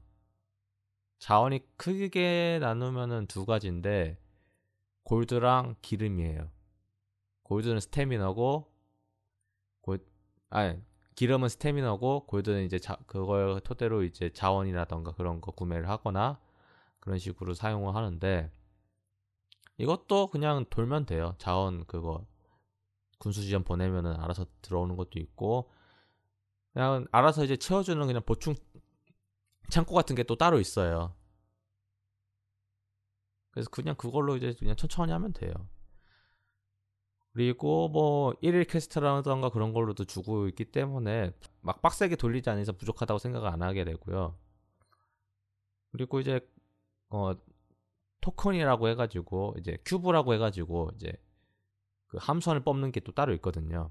Speaker 1: 자원이 크게 나누면은 두 가지인데 골드랑 기름이에요. 골드는 스태미너고 골 아니 기름은 스태미너고 골드는 이제 자, 그걸 토대로 이제 자원이라던가 그런 거 구매를 하거나 그런 식으로 사용을 하는데 이것도 그냥 돌면 돼요. 자원 그거 군수 지원 보내면은 알아서 들어오는 것도 있고 그냥 알아서 이제 채워주는 그냥 보충 창고 같은 게 또 따로 있어요. 그래서 그냥 그걸로 이제 그냥 천천히 하면 돼요. 그리고 뭐 1일 퀘스트라던가 그런 걸로도 주고 있기 때문에 막 빡세게 돌리지 않아서 부족하다고 생각을 안 하게 되고요. 그리고 이제 어 토큰이라고 해가지고 이제 큐브라고 해가지고 이제 그 함선을 뽑는 게 또 따로 있거든요.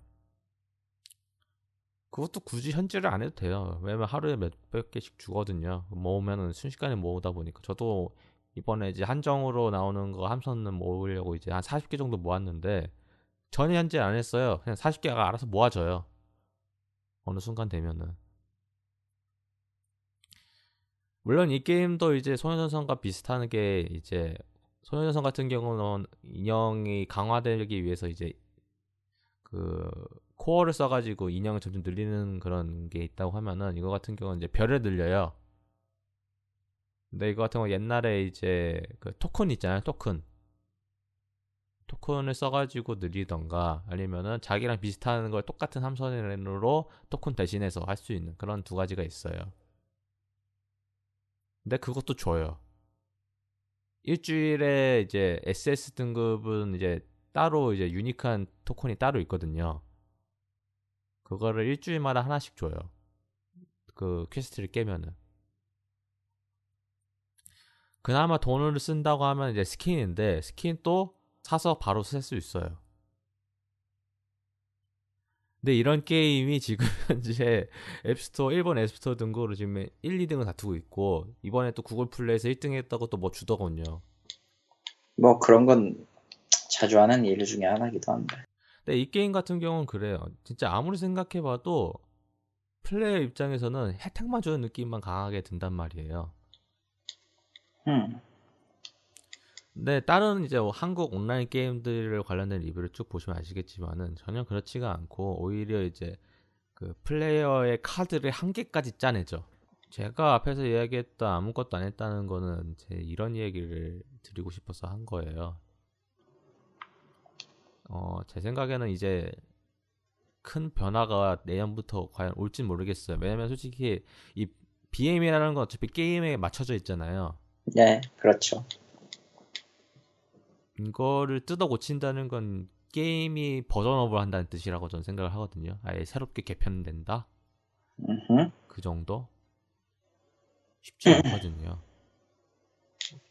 Speaker 1: 그것도 굳이 현질을 안 해도 돼요. 왜냐면 하루에 몇백 개씩 주거든요. 모으면은 순식간에 모으다 보니까 저도 이번에 이제 한정으로 나오는 거 함선은 모으려고 이제 한 40개 정도 모았는데 전혀 현질 안 했어요. 그냥 40개가 알아서 모아져요. 어느 순간 되면은. 물론 이 게임도 이제 소녀전선과 비슷한 게 이제 소녀전선 같은 경우는 인형이 강화되기 위해서 이제 그 코어를 써가지고 인형을 점점 늘리는 그런 게 있다고 하면은 이거 같은 경우는 이제 별을 늘려요. 근데 이거 같은 거 옛날에 이제 그 토큰 있잖아요, 토큰. 토큰을 써가지고 느리던가 아니면은 자기랑 비슷한 걸 똑같은 함선으로 토큰 대신해서 할 수 있는 그런 두 가지가 있어요. 근데 그것도 줘요. 일주일에 이제 SS 등급은 이제 따로 이제 유니크한 토큰이 따로 있거든요. 그거를 일주일마다 하나씩 줘요. 그 퀘스트를 깨면은. 그나마 돈을 쓴다고 하면 이제 스킨인데 스킨 또 사서 바로 쓸 수 있어요. 근데 이런 게임이 지금 현재 앱스토어 일본 앱스토어 등급으로 지금 1, 2등을 다투고 있고 이번에 또 구글 플레이에서 1등 했다고 또 뭐 주더군요.
Speaker 3: 뭐 그런 건 자주 하는 일 중에 하나기도 한데.
Speaker 1: 근데 이 게임 같은 경우는 그래요. 진짜 아무리 생각해봐도 플레이어 입장에서는 혜택만 주는 느낌만 강하게 든단 말이에요.
Speaker 3: 음,
Speaker 1: 근데 다른 이제 뭐 한국 온라인 게임들 관련된 리뷰를 쭉 보시면 아시겠지만은 전혀 그렇지가 않고 오히려 이제 그 플레이어의 카드를 한 개까지 짜내죠. 제가 앞에서 이야기했던 아무것도 안 했다는 거는 제 이런 얘기를 드리고 싶어서 한 거예요. 어, 제 생각에는 이제 큰 변화가 내년부터 과연 올진 모르겠어요. 왜냐면 솔직히 이 BM이라는 건 어차피 게임에 맞춰져 있잖아요.
Speaker 3: 네, 그렇죠.
Speaker 1: 이거를 뜯어 고친다는 건 게임이 버전업을 한다는 뜻이라고 저는 생각을 하거든요. 아예 새롭게 개편된다?
Speaker 3: 음흠.
Speaker 1: 그 정도? 쉽지 않거든요.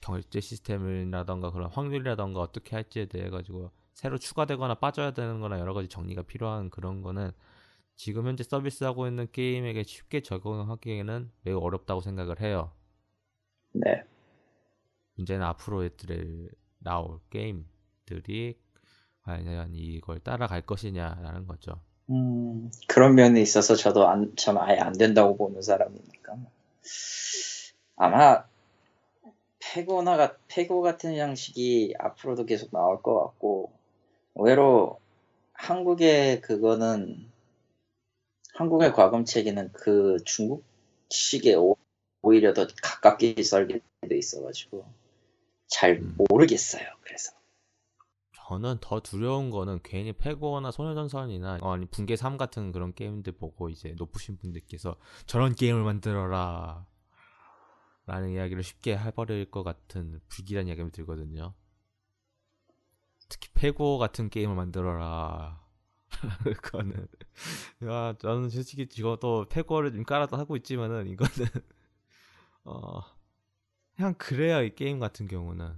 Speaker 1: 결제 시스템이라던가 그런 확률이라던가 어떻게 할지에 대해 가지고 새로 추가되거나 빠져야 되는 거나 여러 가지 정리가 필요한 그런 거는 지금 현재 서비스하고 있는 게임에게 쉽게 적용하기에는 매우 어렵다고 생각을 해요.
Speaker 3: 네.
Speaker 1: 문제는 앞으로 애들을 나올 게임들이 과연 이걸 따라갈 것이냐라는 거죠.
Speaker 3: 음, 그런 면에 있어서 저도 안, 전 아예 안 된다고 보는 사람이니까. 아마, 페고나가, 페고 같은 형식이 앞으로도 계속 나올 것 같고, 의외로 한국의 그거는, 한국의 과금체계는 그 중국식에 오- 오히려 더 가깝게 설계돼 있어가지고, 잘
Speaker 1: 음.
Speaker 3: 모르겠어요, 그래서.
Speaker 1: 저는 더 두려운 거는 괜히 패고나 소녀전선이나 어, 아니 분계 3 같은 그런 게임들 보고 이제 높으신 분들께서 저런 게임을 만들어라 라는 이야기를 쉽게 해버릴 것 같은 불길한 이야기가 들거든요. 특히 패고 같은 게임을 만들어라. 그거는 야 저는 솔직히 이것도 패고를 좀 깔아도 하고 있지만은 이거는 어 그냥 그래요 이 게임 같은 경우는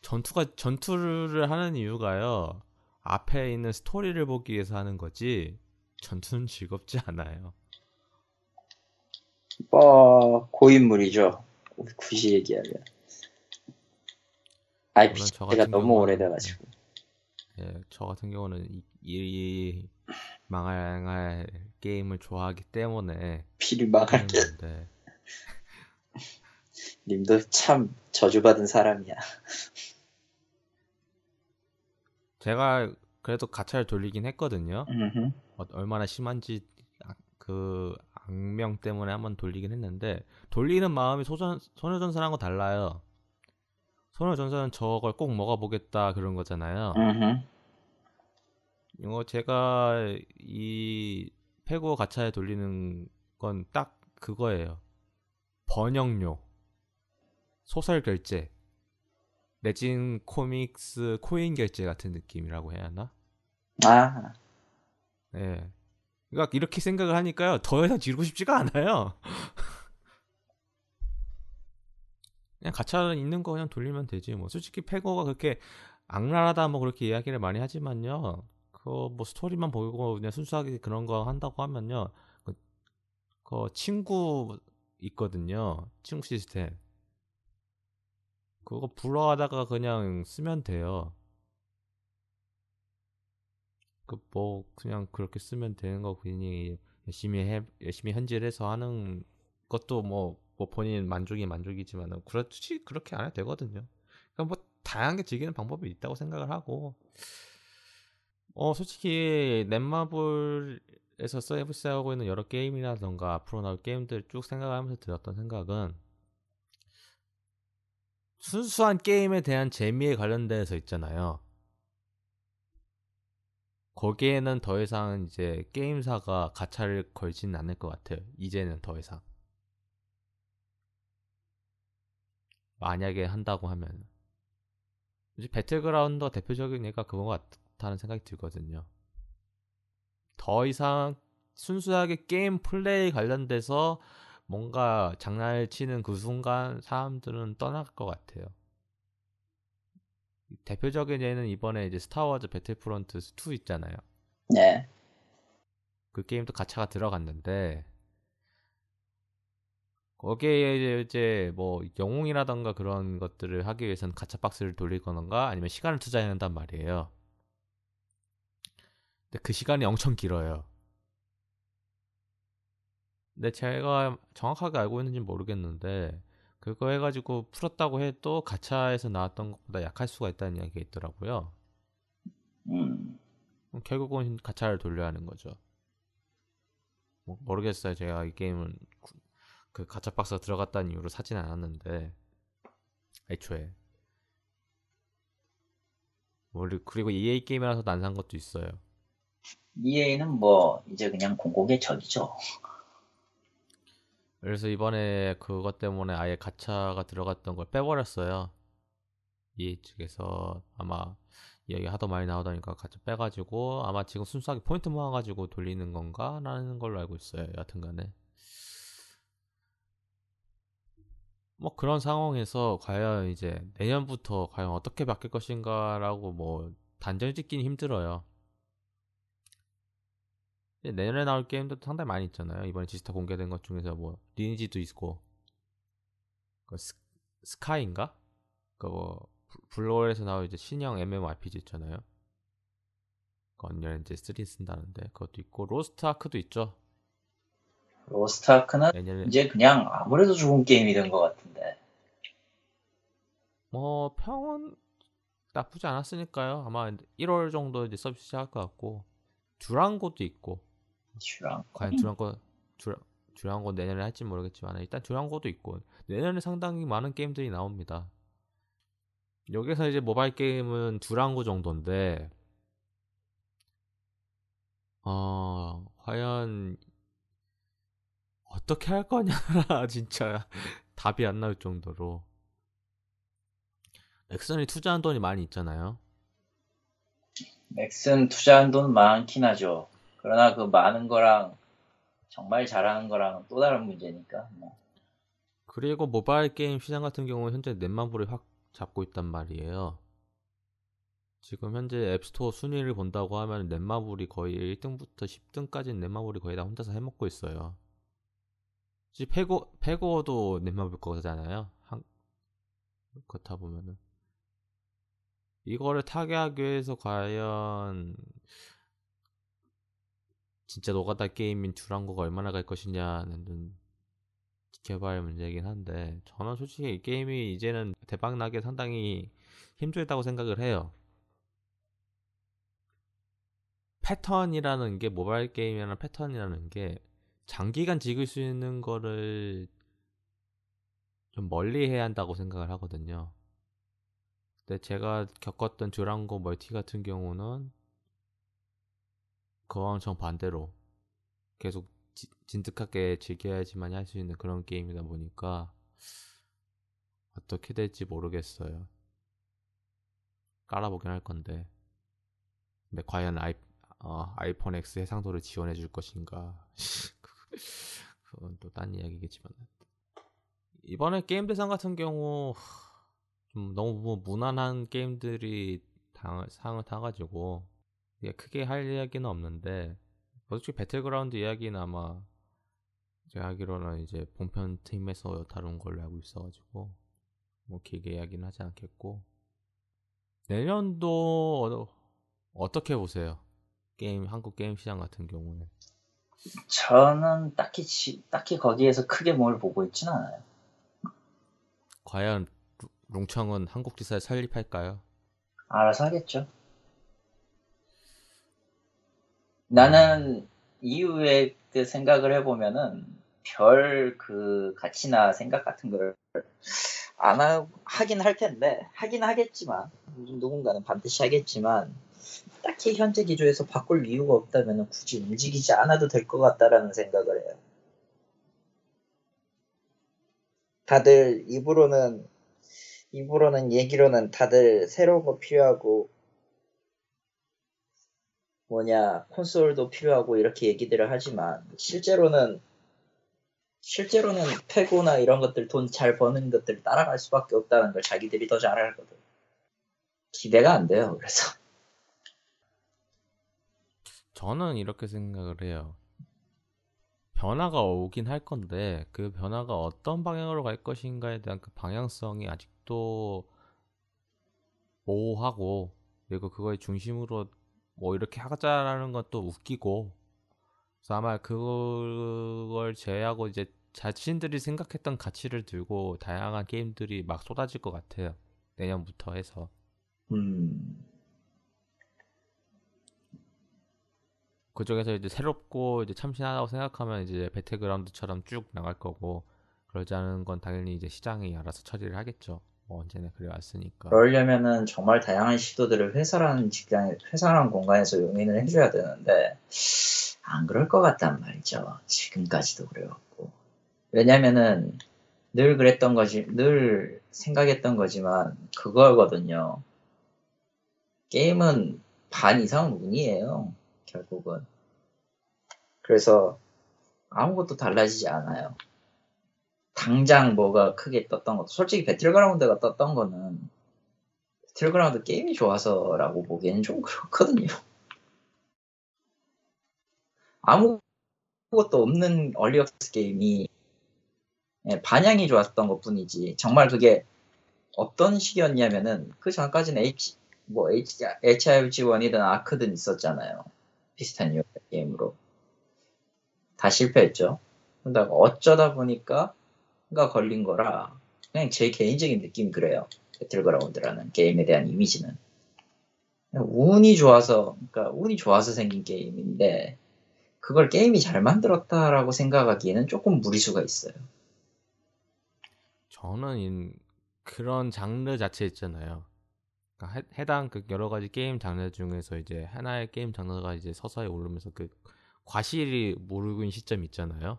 Speaker 1: 전투가 전투를 하는 이유가요. 앞에 있는 스토리를 보기 위해서 하는 거지. 전투는 즐겁지 않아요.
Speaker 3: 뭐 고인물이죠. 굳이 얘기하면.
Speaker 1: 물론
Speaker 3: IP 저가
Speaker 1: 같은
Speaker 3: 너무 오래돼가지고.
Speaker 1: 예, 저 같은 경우는 이, 이 망할 게임을 좋아하기 때문에
Speaker 3: 피를
Speaker 1: 하는 건데
Speaker 3: 님도 참 저주받은 사람이야.
Speaker 1: 제가 그래도 가차를 돌리긴 했거든요.
Speaker 3: 음흠.
Speaker 1: 어, 얼마나 심한지 아- 그 악명 때문에 한번 돌리긴 했는데 돌리는 마음이 소전 소녀전선하고 달라요. 소녀전선은 저걸 꼭 먹어보겠다 그런 거잖아요.
Speaker 3: 음흠.
Speaker 1: 이거 제가 이 페고 가차에 돌리는 건 딱 그거예요. 번역료, 소설 결제, 내진 코믹스 코인 결제 같은 느낌이라고 해야 하나?
Speaker 3: 아,
Speaker 1: 예. 그러니까 이렇게 생각을 하니까요. 더 이상 지르고 싶지가 않아요. 그냥 가차 있는 거 그냥 돌리면 되지 뭐. 솔직히 페고가 그렇게 악랄하다 뭐 그렇게 이야기를 많이 하지만요. 그거 뭐 스토리만 보고 그냥 순수하게 그런 거 한다고 하면요. 그, 그 친구 있거든요. 친구 시스템. 그거 불러하다가 그냥 쓰면 돼요. 그 뭐 그냥 그렇게 쓰면 되는 거 괜히 열심히 해 열심히 현질해서 하는 것도 뭐, 뭐 본인 만족이 만족이지만 그렇지 그렇게 안 해도 되거든요. 그러니까 뭐 다양하게 즐기는 방법이 있다고 생각을 하고 어 솔직히 넷마블에서 서비스하고 있는 여러 게임이라던가 앞으로 나올 게임들 쭉 생각하면서 들었던 생각은 순수한 게임에 대한 재미에 관련돼서 있잖아요. 거기에는 더 이상 이제 게임사가 가차를 걸지는 않을 것 같아요. 이제는 더 이상. 만약에 한다고 하면. 이제 배틀그라운드 대표적인 예가 그건 것 같다는 생각이 들거든요. 더 이상 순수하게 게임 플레이 관련돼서 뭔가 장난을 치는 그 순간 사람들은 떠날 것 같아요. 대표적인 예는 이번에 이제 스타워즈 배틀프론트 2 있잖아요.
Speaker 3: 네.
Speaker 1: 그 게임도 가차가 들어갔는데 거기에 이제 뭐 영웅이라던가 그런 것들을 하기 위해서는 가차 박스를 돌리거나 아니면 시간을 투자해야 한단 말이에요. 근데 그 시간이 엄청 길어요. 근데 제가 정확하게 알고 있는지 모르겠는데 그거 해가지고 풀었다고 해도 가차에서 나왔던 것보다 약할 수가 있다는 이야기가 있더라고요.
Speaker 3: 음.
Speaker 1: 결국은 가차를 돌려야 하는 거죠. 뭐 모르겠어요. 제가 이 게임은 그 가짜 박스가 들어갔다는 이유로 사진 않았는데 애초에 그리고 EA 게임이라서 안산 것도 있어요.
Speaker 3: EA는 뭐 이제 그냥 공공의 적이죠.
Speaker 1: 그래서 이번에 그것 때문에 아예 가차가 들어갔던 걸 빼버렸어요. EA 측에서 아마 이야기 하도 많이 나오다니까 가차 빼가지고 아마 지금 순수하게 포인트 모아가지고 돌리는 건가? 라는 걸로 알고 있어요. 여하튼간에. 뭐 그런 상황에서 과연 이제 내년부터 과연 어떻게 바뀔 것인가라고 뭐 단정 짓기는 힘들어요. 내년에 나올 게임도 상당히 많이 있잖아요. 이번에 지스타 공개된 것 중에서 뭐 리니지도 있고 그 스, 스카이인가? 그거 블루홀에서 나올 이제 신형 MMORPG 있잖아요. 그 언리얼 엔진 3 쓴다는데 그것도 있고 로스트 아크도 있죠.
Speaker 3: 로스트 아크는 내년에... 이제 그냥 아무래도 좋은 게임이 된 것 같은데.
Speaker 1: 뭐 평은 나쁘지 않았으니까요. 아마 1월 정도 이제 서비스 시작할 것 같고 듀랑고도 있고
Speaker 3: 듀랑
Speaker 1: 과연 듀랑고 듀랑 듀랑고 내년에 할지 모르겠지만 일단 듀랑고도 있고 내년에 상당히 많은 게임들이 나옵니다. 여기서 이제 모바일 게임은 듀랑고 정도인데 어 과연 어떻게 할 거냐 진짜 답이 안 나올 정도로 넥슨이 투자한 돈이 많이 있잖아요.
Speaker 3: 넥슨 투자한 돈 많긴 하죠. 그러나 그 많은 거랑 정말 잘하는 거랑 또 다른 문제니까. 뭐.
Speaker 1: 그리고 모바일 게임 시장 같은 경우는 현재 넷만 불이 확 잡고 있단 말이에요. 지금 현재 앱스토어 순위를 본다고 하면 넷마블이 거의 1등부터 10등까지 넷마블이 거의 다 혼자서 해먹고 있어요. 지금 페고, 페고도 넷마블 거잖아요. 한, 그렇다 보면은. 이거를 타개하기 위해서 과연 진짜 노가다 게임인 듀랑고가 얼마나 갈 것이냐는 좀 지켜봐야 할 문제이긴 한데 저는 솔직히 이 게임이 이제는 대박 나게 상당히 힘들다고 생각을 해요. 패턴이라는 게 모바일 게임이라는 패턴이라는 게 장기간 즐길 수 있는 거를 좀 멀리 해야 한다고 생각을 하거든요. 근데 제가 겪었던 듀랑고 멀티 같은 경우는 그와 정 반대로 계속 지, 진득하게 즐겨야지만 할 수 있는 그런 게임이다 보니까 어떻게 될지 모르겠어요. 깔아보긴 할 건데. 근데 과연 아이, 어, 아이폰 X 해상도를 지원해 줄 것인가. 그건 또 딴 이야기겠지만. 이번에 게임 대상 같은 경우, 좀 너무 무난한 게임들이 당, 상을 타가지고, 크게 할 이야기는 없는데, 솔직히 배틀그라운드 이야기는 아마, 제가 하기로는 이제 본편 팀에서 다룬 걸로 알고 있어가지고, 뭐 길게 이야기는 하지 않겠고, 내년도 어, 떻게 보세요? 게임 한국 게임 시장 같은 경우에
Speaker 3: 저는 딱히 딱히 거기에서 크게 뭘 보고 있진 않아요.
Speaker 1: 과연 롱청은 한국 지사에 설립할까요?
Speaker 3: 알아서 하겠죠. 나는 이후에 그 생각을 해보면은 별 그 가치나 생각 같은 걸 안 하, 하긴 할 텐데 하긴 하겠지만 누군가는 반드시 하겠지만 딱히 현재 기조에서 바꿀 이유가 없다면 굳이 움직이지 않아도 될 것 같다라는 생각을 해요. 다들 입으로는 입으로는 얘기로는 다들 새로운 거 필요하고 뭐냐 콘솔도 필요하고 이렇게 얘기들을 하지만 실제로는 실제로는 페고나 이런 것들 돈 잘 버는 것들 따라갈 수밖에 없다는 걸 자기들이 더 잘 알거든. 기대가 안 돼요. 그래서
Speaker 1: 저는 이렇게 생각을 해요. 변화가 오긴 할 건데 그 변화가 어떤 방향으로 갈 것인가에 대한 그 방향성이 아직도 모호하고 그리고 그거의 중심으로 뭐 이렇게 하자라는 것도 웃기고 그래서 아마 그걸 제외하고 이제 자신들이 생각했던 가치를 들고 다양한 게임들이 막 쏟아질 것 같아요. 내년부터 해서.
Speaker 3: 음,
Speaker 1: 그쪽에서 이제 새롭고 이제 참신하다고 생각하면 이제 배틀그라운드처럼 쭉 나갈 거고 그러지 않은 건 당연히 이제 시장이 알아서 처리를 하겠죠. 뭐 언제나 그래 왔으니까.
Speaker 3: 그러려면은 정말 다양한 시도들을 회사라는 직장에 회사라는 공간에서 용인을 해줘야 되는데 안 그럴 것 같단 말이죠. 지금까지도 그래왔고 왜냐면은 늘 그랬던 거지 늘 생각했던 거지만 그거거든요. 게임은 반 이상은 운이에요. 결국은. 그래서 아무것도 달라지지 않아요. 당장 뭐가 크게 떴던 것도 솔직히 배틀그라운드가 떴던 거는 배틀그라운드 게임이 좋아서라고 보기에는 좀 그렇거든요. 아무것도 없는 early access 게임이 예, 반향이 좋았던 것 뿐이지 정말 그게 어떤 식이었냐면은 그 전까지는 H 뭐 H, H1Z1이든 아크든 있었잖아요. 비슷한 유 게임으로 다 실패했죠. 그러다가 어쩌다 보니까 가 걸린 거라 그냥 제 개인적인 느낌이 그래요. 배틀그라운드라는 게임에 대한 이미지는 운이 좋아서 그러니까 운이 좋아서 생긴 게임인데 그걸 게임이 잘 만들었다라고 생각하기에는 조금 무리수가 있어요.
Speaker 1: 저는 인- 그런 장르 자체 있잖아요. 그러니까 해, 해당 그 여러 가지 게임 장르 중에서 이제 하나의 게임 장르가 이제 서서히 오르면서 그 과실이 모르고 있는 시점 있잖아요.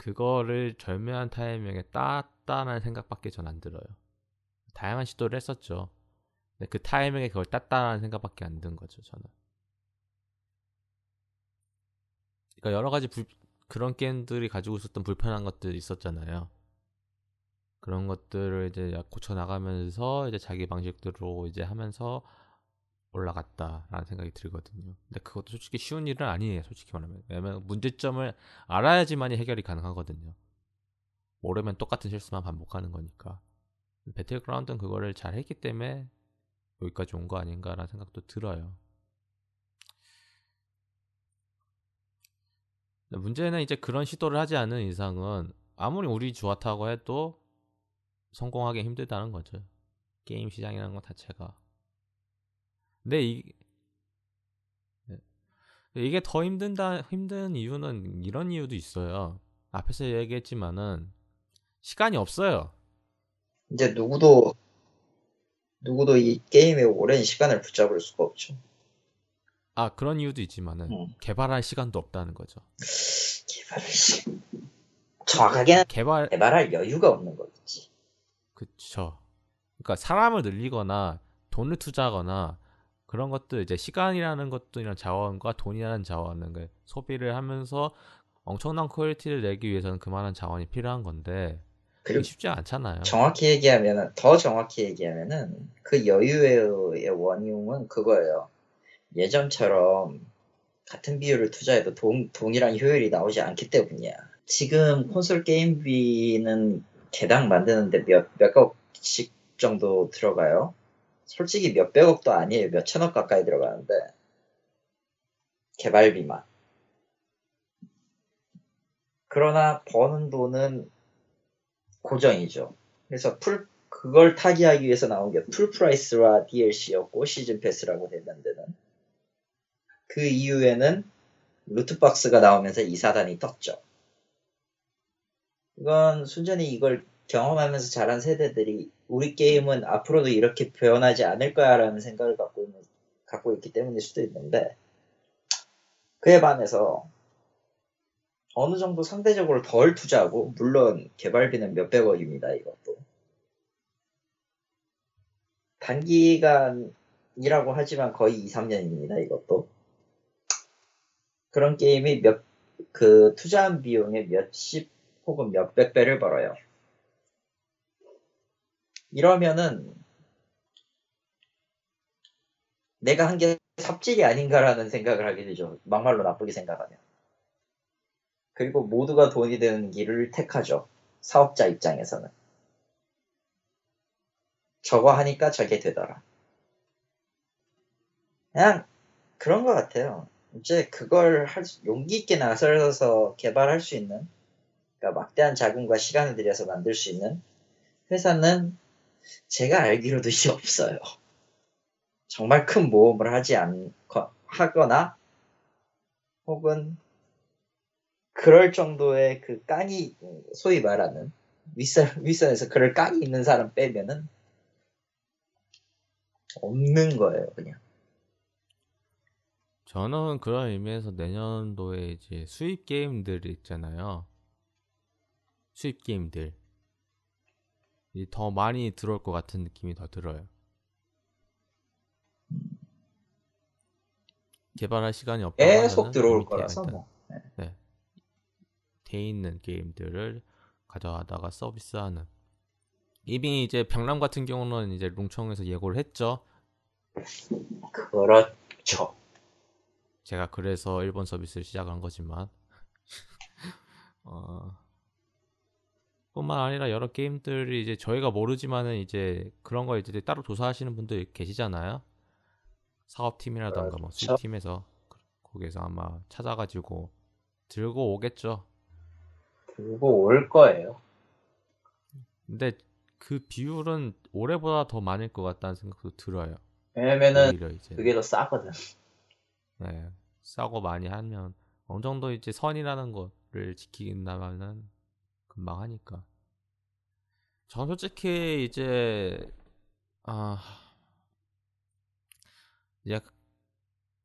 Speaker 1: 그거를 절묘한 타이밍에 땄다는 생각밖에 전 안 들어요. 다양한 시도를 했었죠. 근데 그 타이밍에 그걸 땄다는 생각밖에 안 든 거죠, 저는. 그러니까 여러 가지 불- 그런 게임들이 가지고 있었던 불편한 것들이 있었잖아요. 그런 것들을 이제 고쳐 나가면서 이제 자기 방식대로 이제 하면서 올라갔다라는 생각이 들거든요. 근데 그것도 솔직히 쉬운 일은 아니에요. 솔직히 말하면. 왜냐면 문제점을 알아야지만이 해결이 가능하거든요. 모르면 똑같은 실수만 반복하는 거니까. 배틀그라운드는 그거를 잘 했기 때문에 여기까지 온 거 아닌가라는 생각도 들어요. 문제는 이제 그런 시도를 하지 않은 이상은 아무리 우리 좋았다고 해도 성공하기 힘들다는 거죠. 게임 시장이라는 것 자체가. 근데 이 네. 이게 더 힘든다 힘든 이유는 이런 이유도 있어요. 앞에서 얘기했지만은 시간이 없어요.
Speaker 3: 이제 누구도 누구도 이 게임에 오랜 시간을 붙잡을 수가 없죠.
Speaker 1: 아 그런 이유도 있지만은
Speaker 3: 음.
Speaker 1: 개발할 시간도 없다는 거죠.
Speaker 3: 개발을 시- 정확하게는
Speaker 1: 개발
Speaker 3: 개발할 여유가 없는 거겠지.
Speaker 1: 그쵸. 그러니까 사람을 늘리거나 돈을 투자하거나 그런 것들 이제 시간이라는 것도 이런 자원과 돈이라는 자원은 그 소비를 하면서 엄청난 퀄리티를 내기 위해서는 그만한 자원이 필요한 건데
Speaker 3: 그리고
Speaker 1: 쉽지 않잖아요.
Speaker 3: 정확히 얘기하면은 더 정확히 얘기하면은 그 여유의 원흉은 그거예요. 예전처럼 같은 비율을 투자해도 동, 동일한 효율이 나오지 않기 때문이야. 지금 콘솔 게임비는 개당 만드는데 몇, 몇억씩 정도 들어가요. 솔직히 몇백억도 아니에요. 몇천억 가까이 들어가는데. 개발비만. 그러나 버는 돈은 고정이죠. 그래서 풀, 그걸 타개하기 위해서 나온 게 풀 프라이스와 DLC였고 시즌 패스라고 되는 데는 그 이후에는 루트박스가 나오면서 이 사단이 떴죠. 이건 순전히 이걸 경험하면서 자란 세대들이 우리 게임은 앞으로도 이렇게 변하지 않을 거야라는 생각을 갖고 있는 갖고 있기 때문일 수도 있는데 그에 반해서 어느 정도 상대적으로 덜 투자하고 물론 개발비는 몇백억입니다 이것도. 단기간이라고 하지만 거의 2, 3년입니다 이것도. 그런 게임이 몇 그 투자한 비용의 몇십 혹은 몇백 배를 벌어요 이러면은 내가 한 게 삽질이 아닌가라는 생각을 하게 되죠. 막말로 나쁘게 생각하면. 그리고 모두가 돈이 되는 길을 택하죠. 사업자 입장에서는. 저거 하니까 저게 되더라. 그냥 그런 것 같아요. 이제 그걸 할 수, 용기 있게 나서서 개발할 수 있는, 그러니까 막대한 자금과 시간을 들여서 만들 수 있는 회사는 제가 알기로도 이제 없어요. 정말 큰 모험을 하지 않, 하거나, 혹은, 그럴 정도의 그 깐이, 소위 말하는, 윗선, 윗선에서 그럴 깐이 있는 사람 빼면은, 없는 거예요, 그냥.
Speaker 1: 저는 그런 의미에서 내년도에 이제 수입 게임들 있잖아요. 수입 게임들. 더 많이 들어올 것 같은 느낌이 더 들어요. 개발할 시간이 없다.
Speaker 3: 계속 들어올 거라서 뭐. 네.
Speaker 1: 네. 돼 있는 게임들을 가져다가 서비스하는. 이미 이제 병남 같은 경우는 이제 롱청에서 예고를 했죠.
Speaker 3: 그렇죠.
Speaker 1: 제가 그래서 일본 서비스를 시작한 거지만 어, 뿐만 아니라 여러 게임들이 이제 저희가 모르지만은 이제 그런 거 이제 따로 조사하시는 분들 계시잖아요. 사업팀이라던가 뭐
Speaker 3: 그렇죠.
Speaker 1: 수입팀에서 거기서 아마 찾아가지고 들고 오겠죠.
Speaker 3: 들고 올 거예요.
Speaker 1: 근데 그 비율은 올해보다 더 많을 것 같다는 생각도 들어요.
Speaker 3: 왜냐면은 그게 더 싸거든.
Speaker 1: 네, 싸고 많이 하면 어느 정도 이제 선이라는 거를 지키긴다면은 금방 하니까. 전 솔직히 이제 아 이제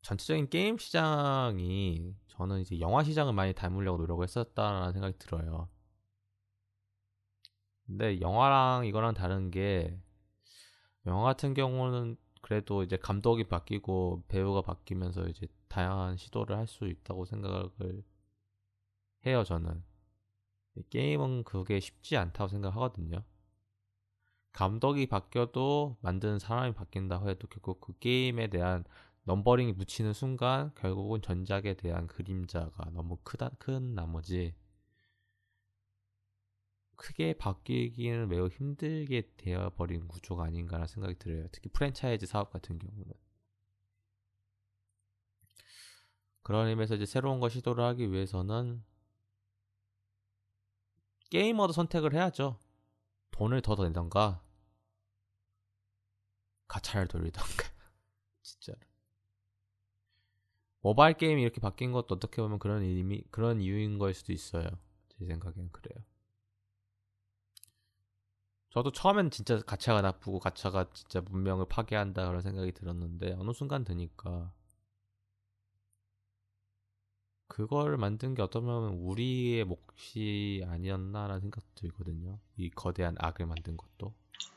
Speaker 1: 전체적인 게임 시장이 저는 이제 영화 시장을 많이 닮으려고 노력을 했었다라는 생각이 들어요. 근데 영화랑 이거랑 다른 게 영화 같은 경우는 그래도 이제 감독이 바뀌고 배우가 바뀌면서 이제 다양한 시도를 할 수 있다고 생각을 해요, 저는. 게임은 그게 쉽지 않다고 생각하거든요. 감독이 바뀌어도 만드는 사람이 바뀐다 해도 결국 그 게임에 대한 넘버링이 묻히는 순간 결국은 전작에 대한 그림자가 너무 크다, 큰 나머지 크게 바뀌기는 매우 힘들게 되어버린 구조가 아닌가라는 생각이 들어요. 특히 프랜차이즈 사업 같은 경우는. 그런 의미에서 이제 새로운 거 시도를 하기 위해서는 게이머도 선택을 해야죠. 돈을 더 내던가 가차를 돌리던가 진짜로. 모바일 게임이 이렇게 바뀐 것도 어떻게 보면 그런 의미 그런 이유인 거일 수도 있어요. 제 생각엔 그래요. 저도 처음엔 진짜 가차가 나쁘고 가차가 진짜 문명을 파괴한다 그런 생각이 들었는데 어느 순간 드니까 그걸 만든 게 어쩌면 우리의 몫이 아니었나라는 생각도 들거든요. 이 거대한 악을 만든 것도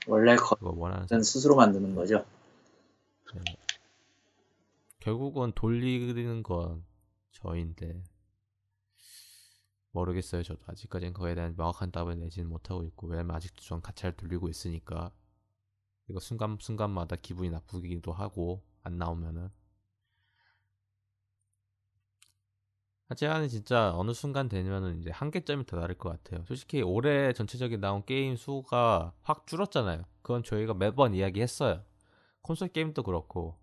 Speaker 3: 원래
Speaker 1: 거는
Speaker 3: 스스로 만드는 거죠.
Speaker 1: 네. 결국은 돌리는 건 저인데 모르겠어요. 저도 아직까지는 그거에 대한 명확한 답을 내지는 못하고 있고 왜냐면 아직도 전 가차를 돌리고 있으니까 이거 순간 순간마다 기분이 나쁘기도 하고 안 나오면은 하지만 진짜 어느 순간 되면은 이제 한계점이 더 다를 것 같아요. 솔직히 올해 전체적인 나온 게임 수가 확 줄었잖아요. 그건 저희가 매번 이야기했어요. 콘솔 게임도 그렇고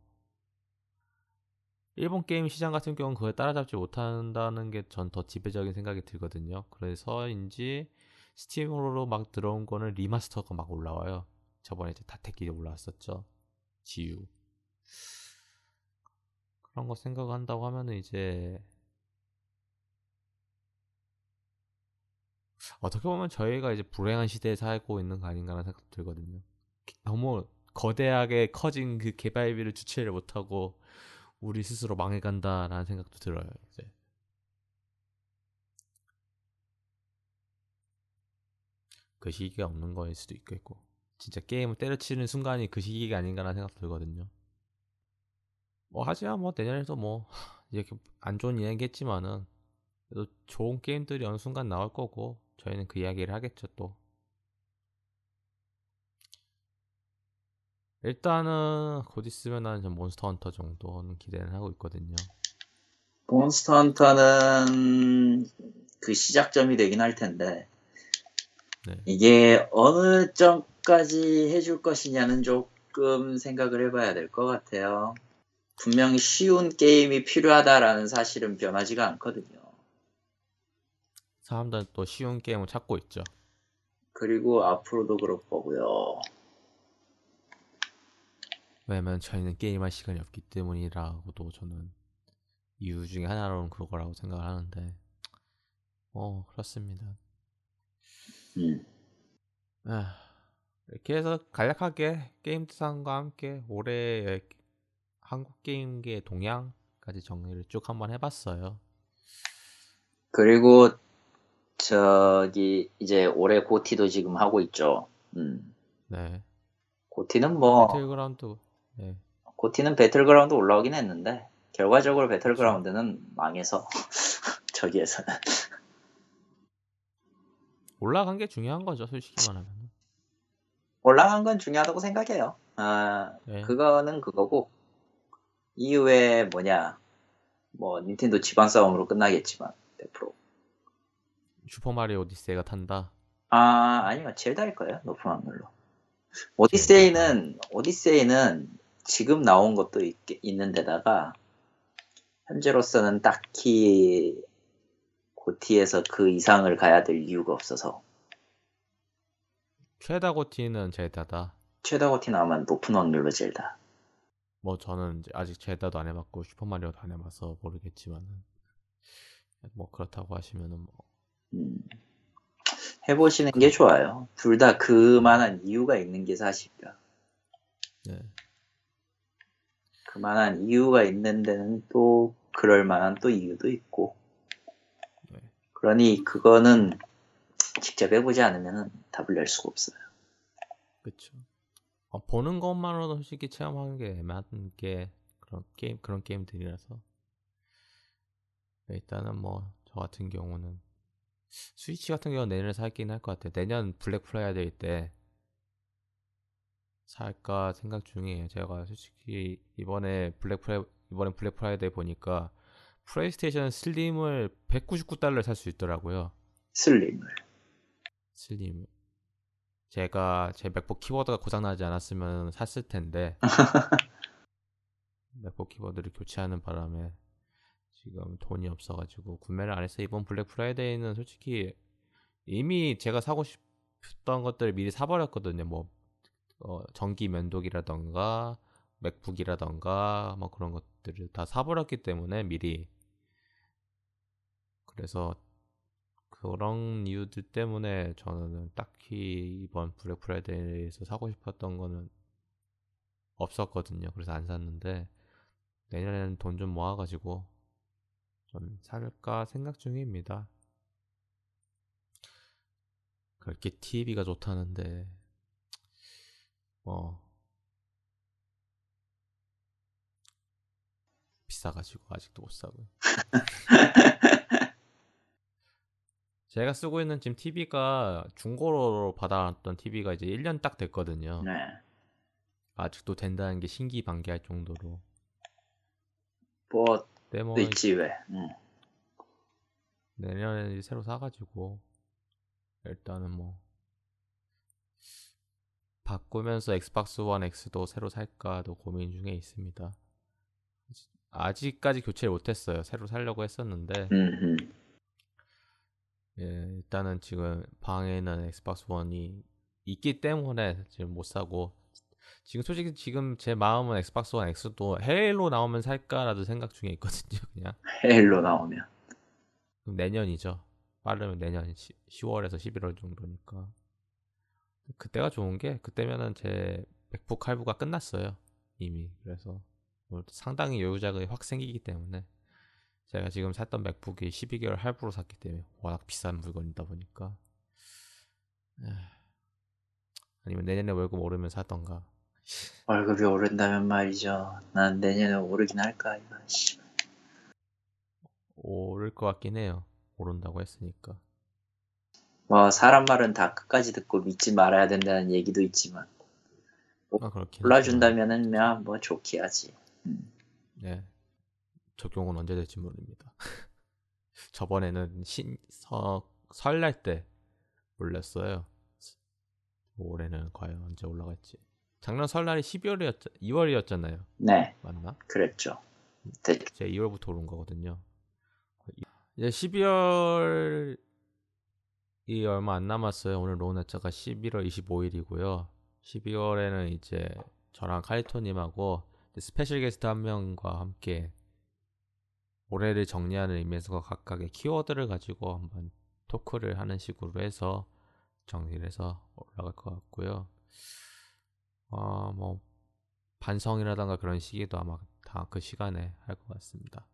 Speaker 1: 일본 게임 시장 같은 경우는 그걸 따라잡지 못한다는 게 전 더 지배적인 생각이 들거든요. 그래서인지 스팀으로 막 들어온 거는 리마스터가 막 올라와요. 저번에 이제 다테끼 올라왔었죠. 지유. 그런 거 생각한다고 하면은 이제 어떻게 보면 저희가 이제 불행한 시대에 살고 있는 거 아닌가라는 생각도 들거든요. 너무 거대하게 커진 그 개발비를 주체를 못하고 우리 스스로 망해간다라는 생각도 들어요. 이제 그 시기가 없는 거일 수도 있겠고 진짜 게임을 때려치는 순간이 그 시기가 아닌가라는 생각도 들거든요. 뭐 하지만 뭐 내년에도 뭐 이렇게 안 좋은 이야기겠지만은 좋은 게임들이 어느 순간 나올 거고 저희는 그 이야기를 하겠죠 또. 일단은 곧 있으면 한 몬스터 헌터 정도는 기대는 하고 있거든요.
Speaker 3: 몬스터 헌터는 그 시작점이 되긴 할 텐데
Speaker 1: 네.
Speaker 3: 이게 어느 점까지 해줄 것이냐는 조금 생각을 해봐야 될 것 같아요. 분명히 쉬운 게임이 필요하다라는 사실은 변하지가 않거든요.
Speaker 1: 사람들은 또 쉬운 게임을 찾고 있죠.
Speaker 3: 그리고 앞으로도 그럴 거고요.
Speaker 1: 왜냐면 저희는 게임할 시간이 없기 때문이라고도 저는 이유 중에 하나로는 그거라고 생각을 하는데 어 그렇습니다.
Speaker 3: 음.
Speaker 1: 아, 이렇게 해서 간략하게 게임 특성과 함께 올해 한국 게임계 동향까지 정리를 쭉 한번 해봤어요.
Speaker 3: 그리고 저기 이제 올해 고티도 지금 하고 있죠. 음.
Speaker 1: 네.
Speaker 3: 고티는 뭐
Speaker 1: 배틀그라운드. 네.
Speaker 3: 고티는 배틀그라운드 올라오긴 했는데 결과적으로 배틀그라운드는 망해서 저기에서는
Speaker 1: 올라간 게 중요한 거죠, 솔직히 말하면.
Speaker 3: 올라간 건 중요하다고 생각해요. 아
Speaker 1: 네.
Speaker 3: 그거는 그거고 이후에 뭐냐 뭐 닌텐도 집안 싸움으로 끝나겠지만 100%.
Speaker 1: 슈퍼마리오 오디세이가 탄다.
Speaker 3: 아 아니요 젤다일 거예요 높은 확률로. 오디세이는 오디세이는 지금 나온 것도 있, 있는데다가 현재로서는 딱히 고티에서 그 이상을 가야 될 이유가 없어서
Speaker 1: 최다 고티는 제다다.
Speaker 3: 최다 고티 나오면 높은 확률로 젤다.
Speaker 1: 뭐 저는 아직 제다도 안 해봤고 슈퍼마리오도 안 해봐서 모르겠지만은 뭐 그렇다고 하시면은 뭐
Speaker 3: 음, 해보시는 게 좋아요. 둘 다 그만한 이유가 있는 게 사실이야.
Speaker 1: 네.
Speaker 3: 그만한 이유가 있는 데는 또 그럴 만한 또 이유도 있고.
Speaker 1: 네.
Speaker 3: 그러니 그거는 직접 해보지 않으면 답을 낼 수가 없어요.
Speaker 1: 그쵸. 어, 보는 것만으로도 솔직히 체험하는 게 애매한 게 그런 게임 그런 게임들이라서 네, 일단은 뭐 저 같은 경우는 스위치 같은 경우는 내년에 살긴 할 것 같아요. 내년 블랙 프라이데이 때 살까 생각 중이에요. 제가 솔직히 이번에 블랙 프라이 이번에 블랙 프라이데이 보니까 플레이스테이션 슬림을 199달러에 살 수 있더라고요.
Speaker 3: 슬림을.
Speaker 1: 슬림. 제가 제 맥북 키보드가 고장나지 않았으면 샀을 텐데 맥북 키보드를 교체하는 바람에 지금 돈이 없어가지고 구매를 안 했어요. 이번 블랙 프라이데이는 솔직히 이미 제가 사고 싶던 것들을 미리 사버렸거든요. 뭐 어, 전기 면도기라던가 맥북이라던가 뭐 그런 것들을 다 사버렸기 때문에 미리 그래서 그런 이유들 때문에 저는 딱히 이번 블랙 프라이데이에서 사고 싶었던 거는 없었거든요. 그래서 안 샀는데 내년에는 돈 좀 모아가지고 좀 살까 생각 중입니다. 그렇게 TV가 좋다는데 뭐 비싸가지고 아직도 못 사고요. 제가 쓰고 있는 지금 TV가 중고로 받아왔던 TV가 이제 1년 딱 됐거든요.
Speaker 3: 네.
Speaker 1: 아직도 된다는 게 신기반기할 정도로.
Speaker 3: 뭐,
Speaker 1: 네,
Speaker 3: 뭐또 있지, 왜. 응.
Speaker 1: 내년에 새로 사가지고 일단은 뭐 바꾸면서 엑스박스 원 X도 새로 살까도 고민 중에 있습니다. 아직까지 교체를 못했어요. 새로 살려고 했었는데
Speaker 3: 음, 음.
Speaker 1: 예, 일단은 지금 방에는 엑스박스 원이 있기 때문에 지금 못 사고 지금 솔직히 지금 제 마음은 엑스박스 원 X도 헤일로 나오면 살까라도 생각 중에 있거든요. 그냥
Speaker 3: 헤일로 나오면.
Speaker 1: 그럼 내년이죠. 빠르면 내년 10 월에서 11월 정도니까 그때가 좋은 게 그때면은 제 맥북 할부가 끝났어요 이미 그래서 뭐 상당히 여유자금이 확 생기기 때문에 제가 지금 샀던 맥북이 12개월 할부로 샀기 때문에 워낙 비싼 물건이다 보니까 아니면 내년에 월급 오르면 사던가
Speaker 3: 월급이 오른다면 말이죠. 난 내년에 오르긴 할까 이거. 씨.
Speaker 1: 오를 것 같긴 해요 오른다고 했으니까
Speaker 3: 뭐 사람 말은 다 끝까지 듣고 믿지 말아야 된다는 얘기도 있지만
Speaker 1: 아, 그렇긴
Speaker 3: 올라준다면은 그냥 뭐 좋게 하지. 음.
Speaker 1: 네. 적용은 언제 될지 모릅니다. 저번에는 신, 서, 설날 때 올렸어요. 올해는 과연 언제 올라갈지. 작년 설날이 12월이었, 2월이었잖아요.
Speaker 3: 네,
Speaker 1: 맞나?
Speaker 3: 그랬죠. 대-
Speaker 1: 제가 2월부터 오른 거거든요. 이제 12월이 얼마 안 남았어요. 오늘로 날짜가 11월 25일이고요. 12월에는 이제 저랑 카리토님하고 스페셜 게스트 한 명과 함께 올해를 정리하는 의미에서 각각의 키워드를 가지고 한번 토크를 하는 식으로 해서 정리를 해서 올라갈 것 같고요. 어, 뭐 반성이라던가 그런 시기도 아마 다 그 시간에 할 것 같습니다.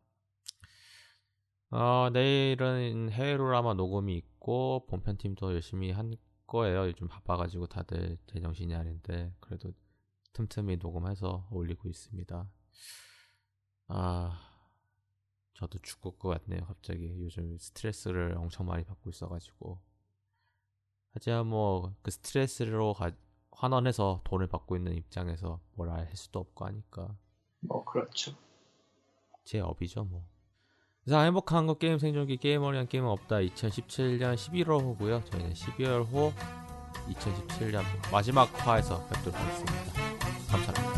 Speaker 1: 어, 내일은 해외로 아마 녹음이 있고 본편팀도 열심히 한 거예요. 요즘 바빠가지고 다들 제정신이 아닌데 그래도 틈틈이 녹음해서 올리고 있습니다. 아, 저도 죽을 것 같네요. 갑자기 요즘 스트레스를 엄청 많이 받고 있어가지고 하지만 뭐 그 스트레스로 가- 환원해서 돈을 받고 있는 입장에서 뭐라 할 수도 없고 하니까
Speaker 3: 뭐 그렇죠.
Speaker 1: 제 업이죠 뭐. 그래서 행복한 한국 게임 생존기 게이머를 위한 게임은 없다 2017년 11월 호고요. 저희는 12월 호 2017년 마지막 화에서 뵙도록 하겠습니다. 감사합니다.